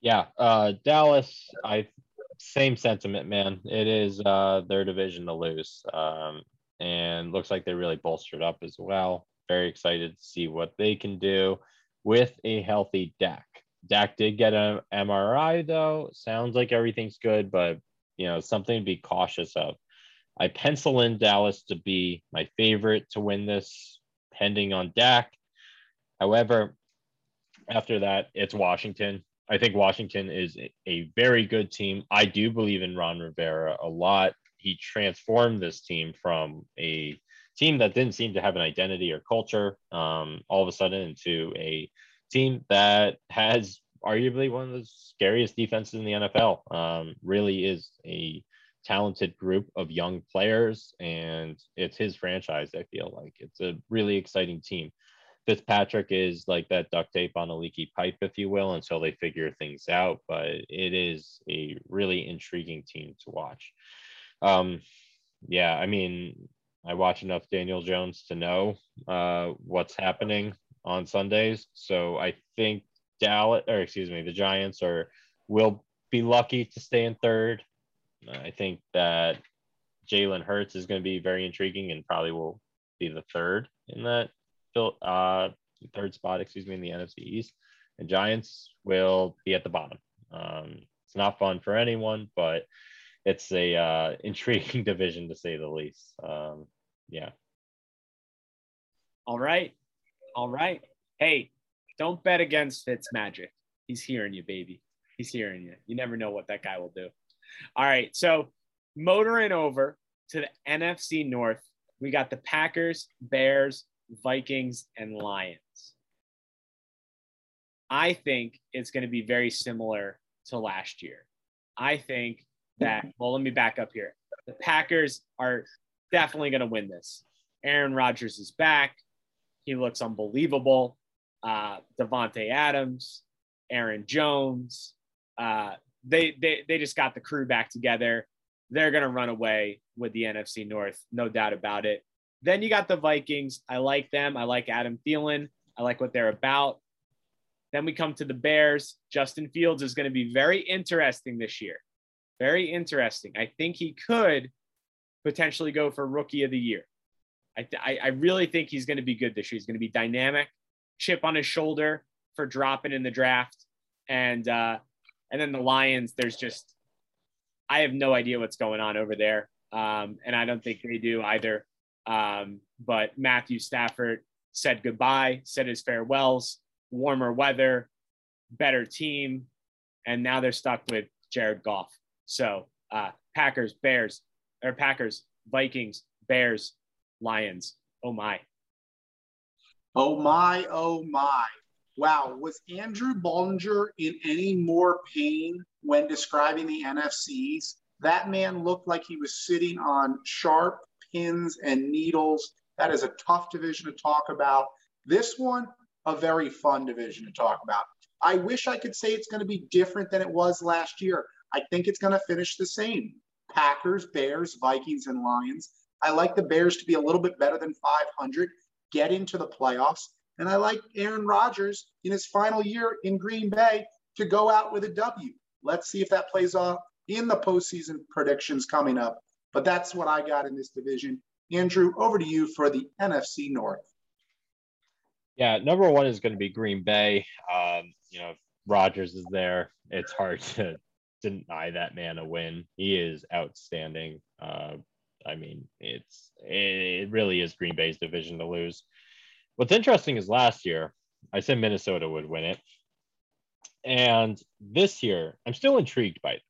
Yeah, uh, Dallas. I same sentiment, man. It is uh, their division to lose, um, and looks like they really bolstered up as well. Very excited to see what they can do with a healthy Dak. Dak did get an MRI though. Sounds like everything's good, but you know something to be cautious of. I pencil in Dallas to be my favorite to win this, pending on Dak. However, after that, it's Washington. I think Washington is a very good team. I do believe in Ron Rivera a lot. He transformed this team from a team that didn't seem to have an identity or culture um, all of a sudden into a team that has arguably one of the scariest defenses in the NFL. Um, really is a talented group of young players, and it's his franchise. I feel like it's a really exciting team. Fitzpatrick is like that duct tape on a leaky pipe, if you will, until they figure things out. But it is a really intriguing team to watch. Um, yeah, I mean, I watch enough Daniel Jones to know uh, what's happening on Sundays. So I think Dallas, or excuse me, the Giants are will be lucky to stay in third. I think that Jalen Hurts is going to be very intriguing and probably will be the third in that uh, third spot, excuse me, in the NFC East. And Giants will be at the bottom. Um, it's not fun for anyone, but it's a uh, intriguing division to say the least. Um, yeah. All right. All right. Hey, don't bet against Fitz Magic. He's hearing you, baby. He's hearing you. You never know what that guy will do. All right. So motoring over to the NFC North, we got the Packers, Bears, Vikings, and Lions. I think it's going to be very similar to last year. I think that, well, let me back up here. The Packers are definitely going to win this. Aaron Rodgers is back. He looks unbelievable. Uh, Davante Adams, Aaron Jones, uh, they they they just got the crew back together. They're gonna run away with the NFC North, no doubt about it. Then you got the Vikings. I like them. I like Adam Thielen. I like what they're about. Then we come to the Bears. Justin Fields is going to be very interesting this year. Very interesting. I think he could potentially go for Rookie of the Year. I, I, I really think he's going to be good this year. He's going to be dynamic, chip on his shoulder for dropping in the draft, and uh, and then the Lions, there's just, I have no idea what's going on over there. Um, and I don't think they do either. Um, but Matthew Stafford said goodbye, said his farewells, warmer weather, better team. And now they're stuck with Jared Goff. So uh, Packers, Bears, or Packers, Vikings, Bears, Lions. Oh my. Oh my, oh my. Wow, was Andrew Baldinger in any more pain when describing the NFCs? That man looked like he was sitting on sharp pins and needles. That is a tough division to talk about. This one, a very fun division to talk about. I wish I could say it's going to be different than it was last year. I think it's going to finish the same Packers, Bears, Vikings, and Lions. I like the Bears to be a little bit better than 500, get into the playoffs. And I like Aaron Rodgers in his final year in Green Bay to go out with a W. Let's see if that plays off in the postseason predictions coming up. But that's what I got in this division. Andrew, over to you for the NFC North. Yeah, number one is going to be Green Bay. Um, you know, Rodgers is there. It's hard to deny that man a win. He is outstanding. Uh, I mean, it's it really is Green Bay's division to lose. What's interesting is last year, I said Minnesota would win it. And this year, I'm still intrigued by it.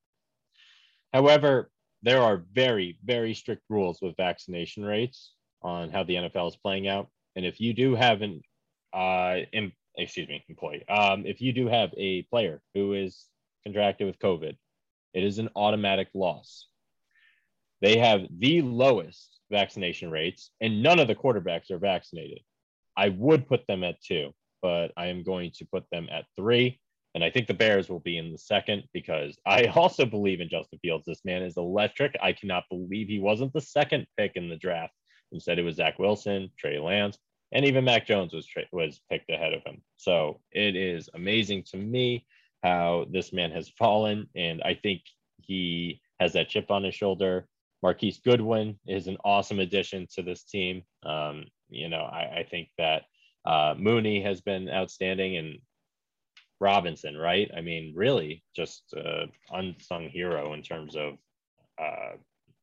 However, there are very, very strict rules with vaccination rates on how the NFL is playing out. And if you do have an, uh, em- excuse me, employee, um, if you do have a player who is contracted with COVID, it is an automatic loss. They have the lowest vaccination rates, and none of the quarterbacks are vaccinated. I would put them at two, but I am going to put them at three. And I think the Bears will be in the second because I also believe in Justin Fields. This man is electric. I cannot believe he wasn't the second pick in the draft. Instead, it was Zach Wilson, Trey Lance, and even Mac Jones was tra- was picked ahead of him. So it is amazing to me how this man has fallen, and I think he has that chip on his shoulder. Marquise Goodwin is an awesome addition to this team. Um, you know, I, I think that uh, Mooney has been outstanding, and Robinson, right? I mean, really just an unsung hero in terms of uh,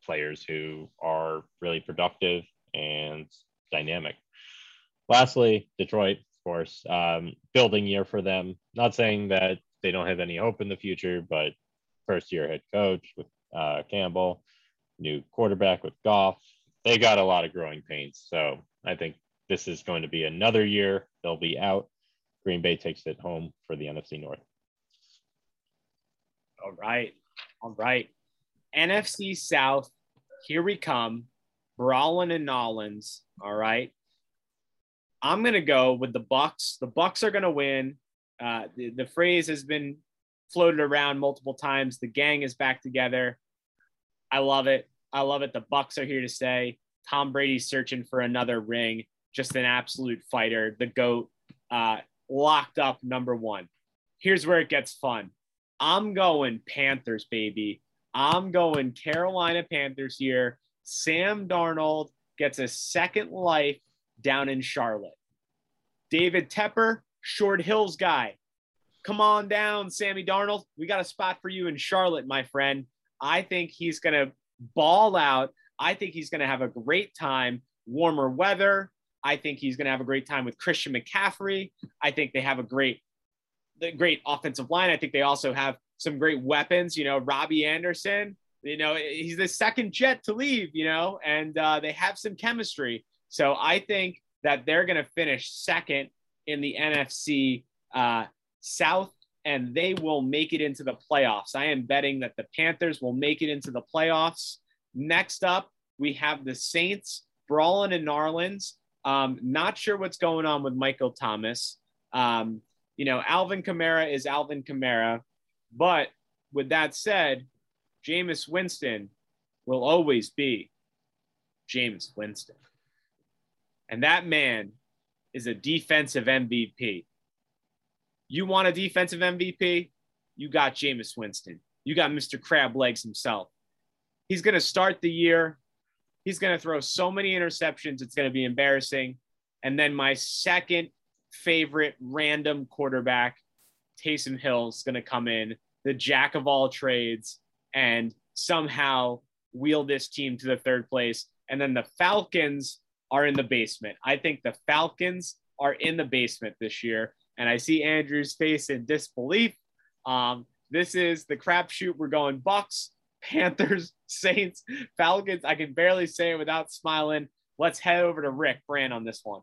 players who are really productive and dynamic. Lastly, Detroit, of course, um, building year for them. Not saying that they don't have any hope in the future, but first year head coach with uh, Campbell, new quarterback with Goff. They got a lot of growing pains. So I think this is going to be another year. They'll be out Green Bay takes it home for the NFC North. All right. All right. NFC South, here we come. Brawlin and Nollins. All right. I'm gonna go with the Bucks. The Bucks are gonna win. Uh, the, the phrase has been floated around multiple times. The gang is back together. I love it. I love it. The Bucks are here to stay. Tom Brady's searching for another ring. Just an absolute fighter. The goat. Uh, locked up number one. Here's where it gets fun. I'm going Panthers, baby. I'm going Carolina Panthers here. Sam Darnold gets a second life down in Charlotte. David Tepper, Short Hills guy. Come on down, Sammy Darnold. We got a spot for you in Charlotte, my friend. I think he's going to ball out. I think he's going to have a great time. Warmer weather, I think he's going to have a great time with Christian McCaffrey. I think they have a great, great offensive line. I think they also have some great weapons. You know, Robbie Anderson. You know, he's the second jet to leave. You know, and uh, they have some chemistry. So I think that they're going to finish second in the NFC uh, South, and they will make it into the playoffs. I am betting that the Panthers will make it into the playoffs. Next up, we have the Saints, Brawlin and Narlins. Um, not sure what's going on with Michael Thomas. Um, you know, Alvin Kamara is Alvin Kamara. But with that said, Jameis Winston will always be Jameis Winston. And that man is a defensive MVP. You want a defensive MVP? You got Jameis Winston. You got Mr. Crab Legs himself. He's going to start the year He's going to throw so many interceptions, it's going to be embarrassing. And then my second favorite random quarterback, Taysom Hill, is going to come in, the jack of all trades, and somehow wheel this team to the third place. And then the Falcons are in the basement. I think the Falcons are in the basement this year. And I see Andrew's face in disbelief. Um, this is the crapshoot. We're going Bucks. Panthers, Saints, Falcons. I can barely say it without smiling. Let's head over to Rick Brandt on this one.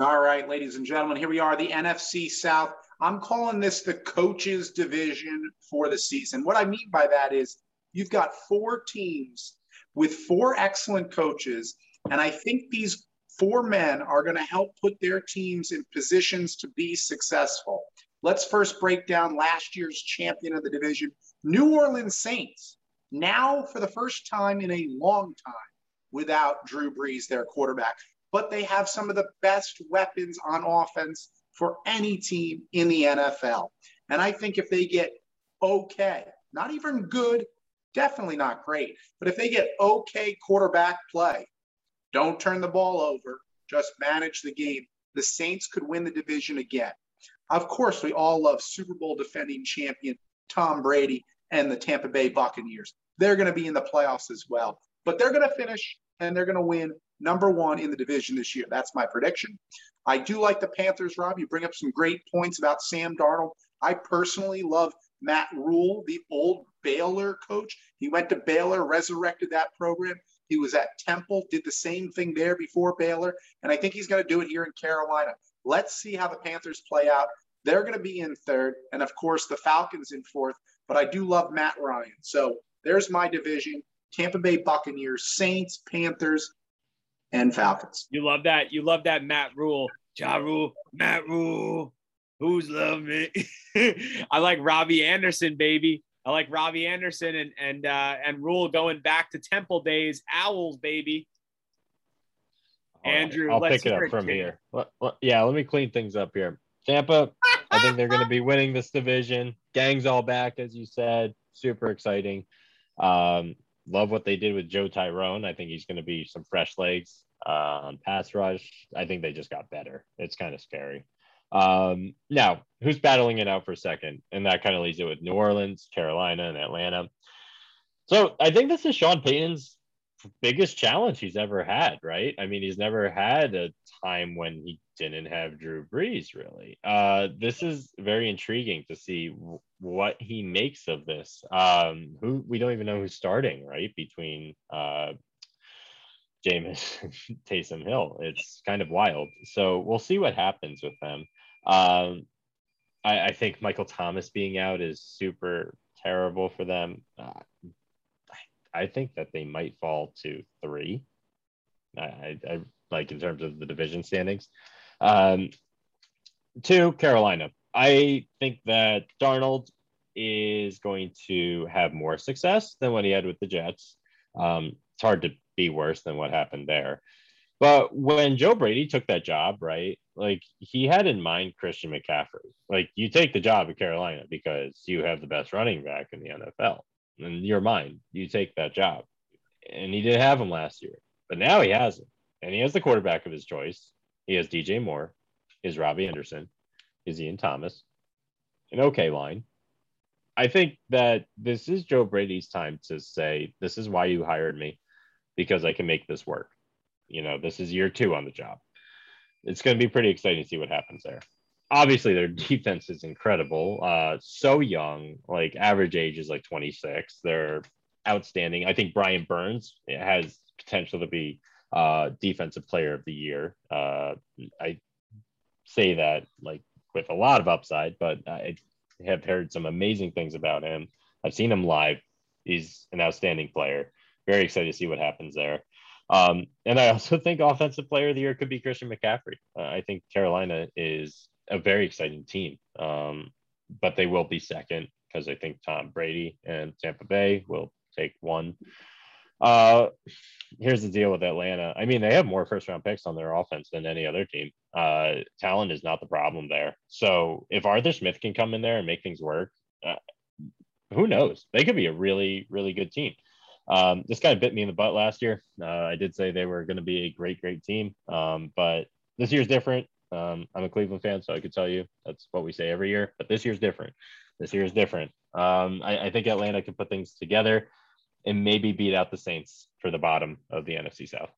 All right, ladies and gentlemen, here we are, the NFC South. I'm calling this the coaches division for the season. What I mean by that is you've got four teams with four excellent coaches, and I think these four men are going to help put their teams in positions to be successful. Let's first break down last year's champion of the division, New Orleans Saints now for the first time in a long time without Drew Brees, their quarterback. But they have some of the best weapons on offense for any team in the NFL. And I think if they get okay, not even good, definitely not great, but if they get okay quarterback play, don't turn the ball over, just manage the game, the Saints could win the division again. Of course, we all love Super Bowl defending champion Tom Brady and the Tampa Bay Buccaneers they're going to be in the playoffs as well. But they're going to finish and they're going to win number one in the division this year. That's my prediction. I do like the Panthers, Rob. You bring up some great points about Sam Darnold. I personally love Matt Rhule, the old Baylor coach. He went to Baylor, resurrected that program. He was at Temple, did the same thing there before Baylor, and I think he's going to do it here in Carolina. Let's see how the Panthers play out. They're going to be in third, and of course the Falcons in fourth. But I do love Matt Ryan. So there's my division: Tampa Bay Buccaneers, Saints, Panthers, and Falcons. You love that. You love that Matt Rhule, Ja Rule, Matt Rhule. Who's love me? I like Robbie Anderson, baby. I like Robbie Anderson and and uh, and Rhule going back to Temple days. Owls, baby. Andrew, I'll pick it up from here. Well, well, yeah, let me clean things up here. Tampa, I think they're going to be winning this division. Gang's all back, as you said. Super exciting. Um, love what they did with Joe Tryon. I think he's going to be some fresh legs uh, on pass rush. I think they just got better. It's kind of scary. Um, now, who's battling it out for second? And that kind of leaves it with New Orleans, Carolina, and Atlanta. So I think this is Sean Payton's biggest challenge he's ever had, right? I mean, he's never had a time when he didn't have Drew Brees, really. Uh, this is very intriguing to see w- what he makes of this. Um, who we don't even know who's starting, right? Between uh, Jameis Taysom Hill. It's kind of wild. So we'll see what happens with them. Um, I, I, think Michael Thomas being out is super terrible for them. Uh, I, I, think that they might fall to three. I, I, like in terms of the division standings. Um, two, Carolina. I think that Darnold is going to have more success than what he had with the Jets. Um, it's hard to be worse than what happened there. But when Joe Brady took that job, right, like he had in mind Christian McCaffrey. Like you take the job at Carolina because you have the best running back in the NFL. In your mind, you take that job. And he didn't have him last year, but now he has him. And he has the quarterback of his choice. He has DJ Moore, is Robbie Anderson, is Ian Thomas, an okay line. I think that this is Joe Brady's time to say, This is why you hired me because I can make this work. You know, this is year two on the job. It's going to be pretty exciting to see what happens there. Obviously, their defense is incredible. Uh, so young, like average age is like 26. They're outstanding. I think Brian Burns has potential to be uh, defensive player of the year. Uh, I say that like with a lot of upside, but I have heard some amazing things about him. I've seen him live. He's an outstanding player very excited to see what happens there. Um, and I also think offensive player of the year could be Christian McCaffrey. Uh, I think Carolina is a very exciting team, um, but they will be second because I think Tom Brady and Tampa Bay will take one. Uh, here's the deal with Atlanta. I mean, they have more first round picks on their offense than any other team. Uh, talent is not the problem there. So if Arthur Smith can come in there and make things work, uh, who knows? They could be a really, really good team. Um, this kind of bit me in the butt last year. Uh, I did say they were going to be a great, great team, um, but this year's different. Um, I'm a Cleveland fan, so I could tell you that's what we say every year. But this year's different. This year is different. Um, I, I think Atlanta can put things together and maybe beat out the Saints for the bottom of the NFC South.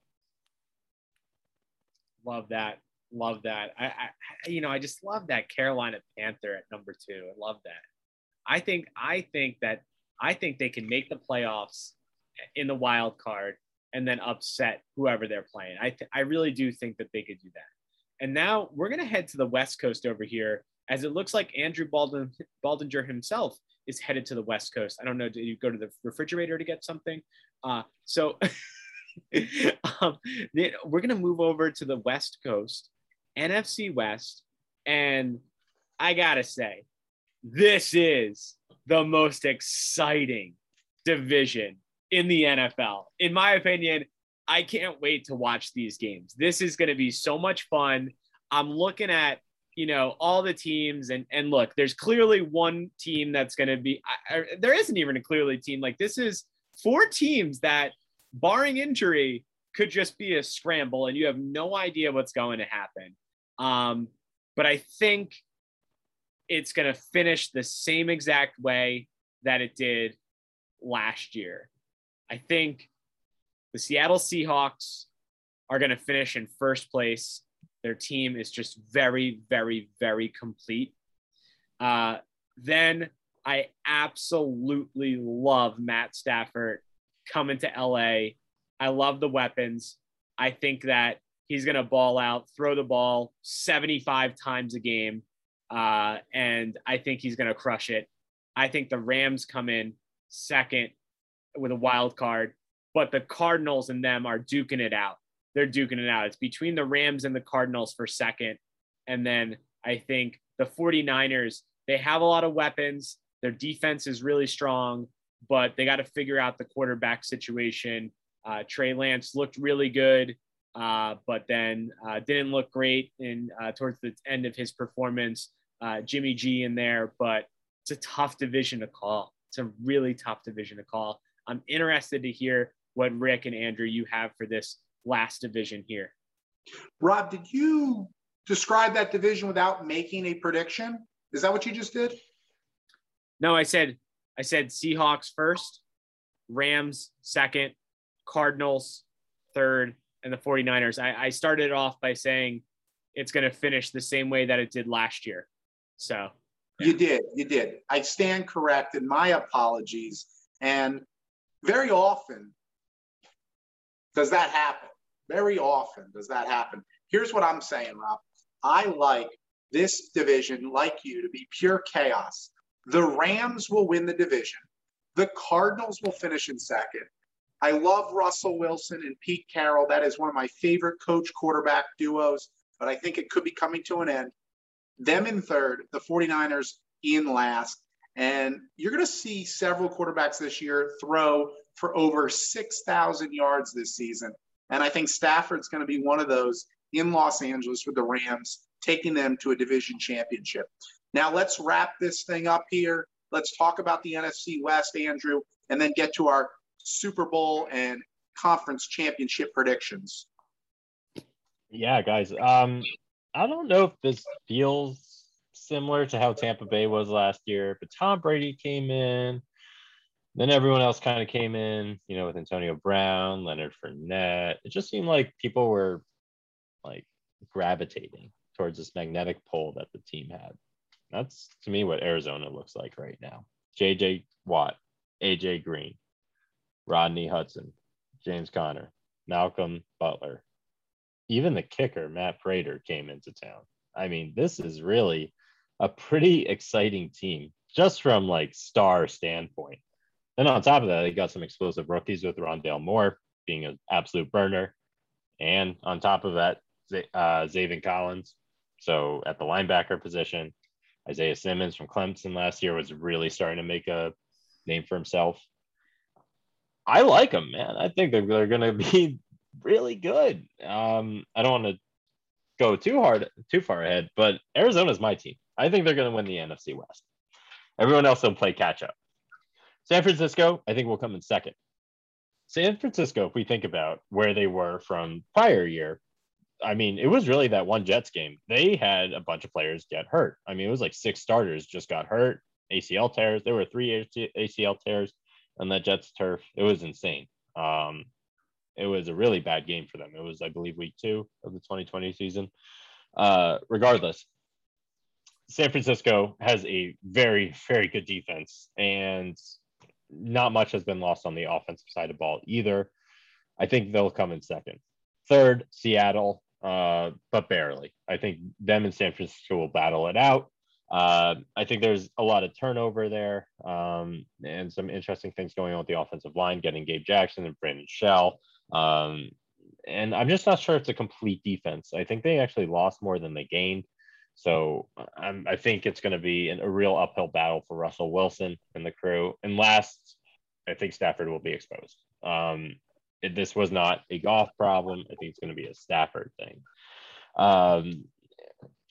Love that. Love that. I, I, you know, I just love that Carolina Panther at number two. I love that. I think, I think that, I think they can make the playoffs in the wild card and then upset whoever they're playing. I, th- I really do think that they could do that. And now we're going to head to the West Coast over here as it looks like Andrew Baldwin, Baldinger himself is headed to the West Coast. I don't know. Did you go to the refrigerator to get something? Uh, so um, we're going to move over to the West Coast, NFC West. And I got to say, this is the most exciting division in the NFL. In my opinion, I can't wait to watch these games. This is going to be so much fun. I'm looking at, you know, all the teams and and look, there's clearly one team that's going to be I, I, there isn't even a clearly team like this is four teams that barring injury could just be a scramble and you have no idea what's going to happen. Um, but I think it's going to finish the same exact way that it did last year. I think the Seattle Seahawks are going to finish in first place. Their team is just very, very, very complete. Uh, then I absolutely love Matt Stafford coming to LA. I love the weapons. I think that he's going to ball out, throw the ball 75 times a game. Uh, and I think he's going to crush it. I think the Rams come in second with a wild card, but the Cardinals and them are duking it out. They're duking it out. It's between the Rams and the Cardinals for second. And then I think the 49ers, they have a lot of weapons. Their defense is really strong, but they got to figure out the quarterback situation. Uh, Trey Lance looked really good, uh, but then uh, didn't look great in uh, towards the end of his performance. Uh, Jimmy G in there, but it's a tough division to call. It's a really tough division to call. I'm interested to hear what Rick and Andrew you have for this last division here. Rob, did you describe that division without making a prediction? Is that what you just did? No, I said I said Seahawks first, Rams second, Cardinals third, and the 49ers. I, I started off by saying it's going to finish the same way that it did last year. So yeah. you did, you did. I stand corrected. And my apologies. And very often does that happen. Very often does that happen. Here's what I'm saying, Rob. I like this division, like you, to be pure chaos. The Rams will win the division. The Cardinals will finish in second. I love Russell Wilson and Pete Carroll. That is one of my favorite coach quarterback duos, but I think it could be coming to an end. Them in third, the 49ers in last. And you're going to see several quarterbacks this year throw for over 6,000 yards this season. And I think Stafford's going to be one of those in Los Angeles with the Rams, taking them to a division championship. Now, let's wrap this thing up here. Let's talk about the NFC West, Andrew, and then get to our Super Bowl and conference championship predictions. Yeah, guys. Um, I don't know if this feels similar to how Tampa Bay was last year, but Tom Brady came in. Then everyone else kind of came in, you know, with Antonio Brown, Leonard Fournette. It just seemed like people were like gravitating towards this magnetic pole that the team had. That's to me what Arizona looks like right now. JJ Watt, AJ Green, Rodney Hudson, James Conner, Malcolm Butler, even the kicker, Matt Prater, came into town. I mean, this is really a pretty exciting team just from like star standpoint. And on top of that, they got some explosive rookies with Rondale Moore being an absolute burner. And on top of that, uh, Collins. So at the linebacker position, Isaiah Simmons from Clemson last year was really starting to make a name for himself. I like them, man. I think they're, they're going to be really good. Um, I don't want to go too hard, too far ahead, but Arizona's my team. I think they're going to win the NFC West. Everyone else will play catch up. San Francisco, I think will come in second. San Francisco, if we think about where they were from prior year, I mean, it was really that one Jets game. They had a bunch of players get hurt. I mean, it was like six starters just got hurt, ACL tears. There were three ACL tears on that Jets turf. It was insane. Um, it was a really bad game for them. It was, I believe, week two of the 2020 season. Uh, regardless, San Francisco has a very, very good defense, and not much has been lost on the offensive side of the ball either. I think they'll come in second. Third, Seattle uh, but barely. I think them and San Francisco will battle it out. Uh, I think there's a lot of turnover there um, and some interesting things going on with the offensive line, getting Gabe Jackson and Brandon Shell. Um, and I'm just not sure it's a complete defense. I think they actually lost more than they gained. So I'm, I think it's going to be an, a real uphill battle for Russell Wilson and the crew. And last, I think Stafford will be exposed. Um, it, this was not a Goff problem. I think it's going to be a Stafford thing. Um,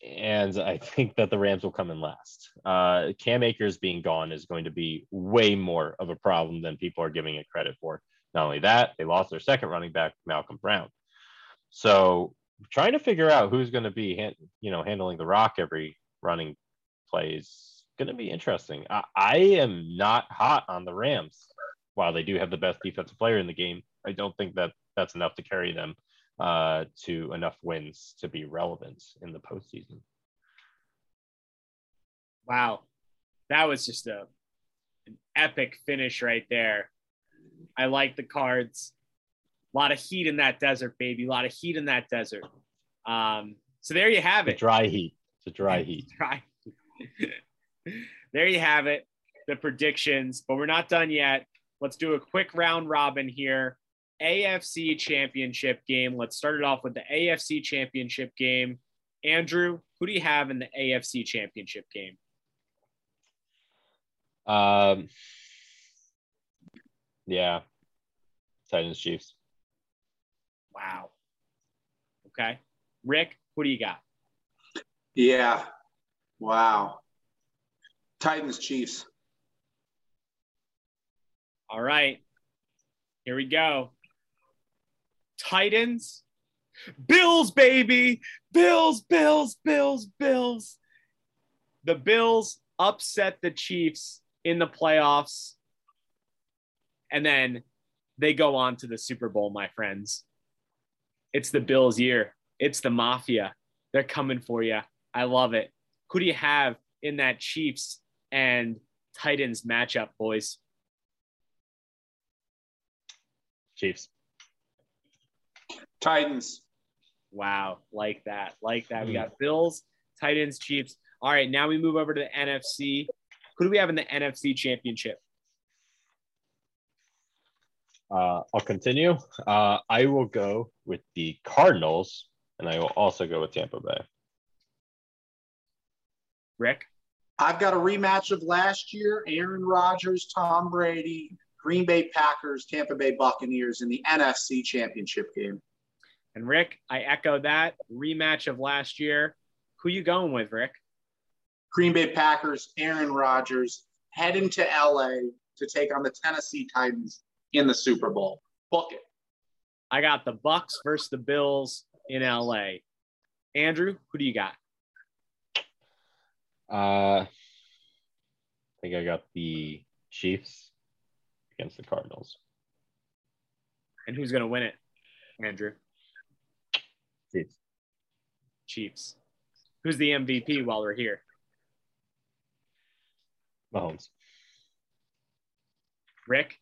and I think that the Rams will come in last. Uh, Cam Akers being gone is going to be way more of a problem than people are giving it credit for. Not only that, they lost their second running back, Malcolm Brown. So trying to figure out who's going to be, hand, you know, handling the rock every running play is going to be interesting. I, I am not hot on the Rams. While they do have the best defensive player in the game, I don't think that that's enough to carry them uh, to enough wins to be relevant in the postseason. Wow. that was just a an epic finish right there. I like the cards. A lot of heat in that desert, baby. A lot of heat in that desert. Um, so there you have it. dry heat. It's a dry heat. Dry. there you have it. The predictions, but we're not done yet. Let's do a quick round robin here. AFC Championship game. Let's start it off with the AFC Championship game. Andrew, who do you have in the AFC Championship game? Um, yeah, Titans Chiefs. Wow. Okay. Rick, who do you got? Yeah. Wow. Titans Chiefs. All right. Here we go. Titans. Bills, baby. Bills, Bills, Bills, Bills. The Bills upset the Chiefs in the playoffs. And then they go on to the Super Bowl, my friends. It's the Bills' year. It's the Mafia. They're coming for you. I love it. Who do you have in that Chiefs and Titans matchup, boys? Chiefs. Titans. Wow, like that, like that. We mm. got Bills, Titans, Chiefs. All right, now we move over to the NFC. Who do we have in the NFC Championship? Uh, I'll continue. Uh, I will go with the Cardinals, and I will also go with Tampa Bay. Rick? I've got a rematch of last year Aaron Rodgers, Tom Brady, Green Bay Packers, Tampa Bay Buccaneers in the NFC Championship game. And Rick, I echo that rematch of last year. Who you going with, Rick? Green Bay Packers, Aaron Rodgers heading to LA to take on the Tennessee Titans in the Super Bowl. Book it. I got the Bucs versus the Bills in LA. Andrew, who do you got? Uh, I think I got the Chiefs against the Cardinals. And who's going to win it, Andrew? Chiefs. Chiefs. Who's the MVP while we're here? Mahomes. Rick,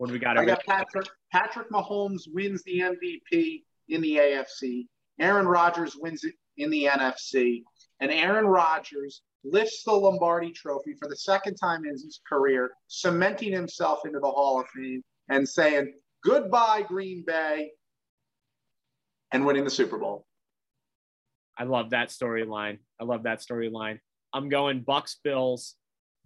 what do we got? I got Patrick. Patrick Mahomes wins the MVP in the AFC. Aaron Rodgers wins it in the NFC. And Aaron Rodgers lifts the Lombardi trophy for the second time in his career, cementing himself into the Hall of Fame and saying, Goodbye, Green Bay, and winning the Super Bowl. I love that storyline. I love that storyline. I'm going Bucs Bills.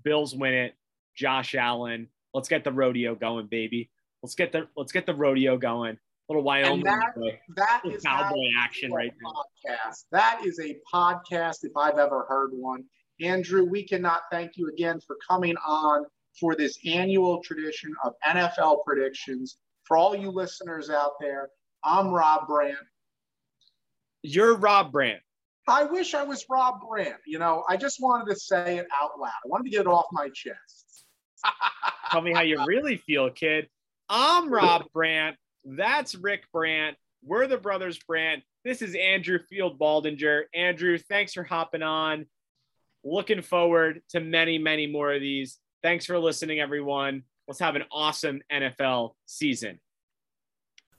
Bills win it. Josh Allen. Let's get the rodeo going, baby. Let's get the let's get the rodeo going. Little Wyoming that, boy. that Little cowboy action a right podcast. That is a podcast if I've ever heard one. Andrew, we cannot thank you again for coming on for this annual tradition of NFL predictions. For all you listeners out there, I'm Rob Brandt. You're Rob Brandt. I wish I was Rob Brandt. You know, I just wanted to say it out loud. I wanted to get it off my chest. Tell me how you really feel, kid. I'm Rob Brandt. That's Rick Brandt. We're the brothers Brandt. This is Andrew Field Baldinger. Andrew, thanks for hopping on. Looking forward to many, many more of these. Thanks for listening, everyone. Let's have an awesome NFL season.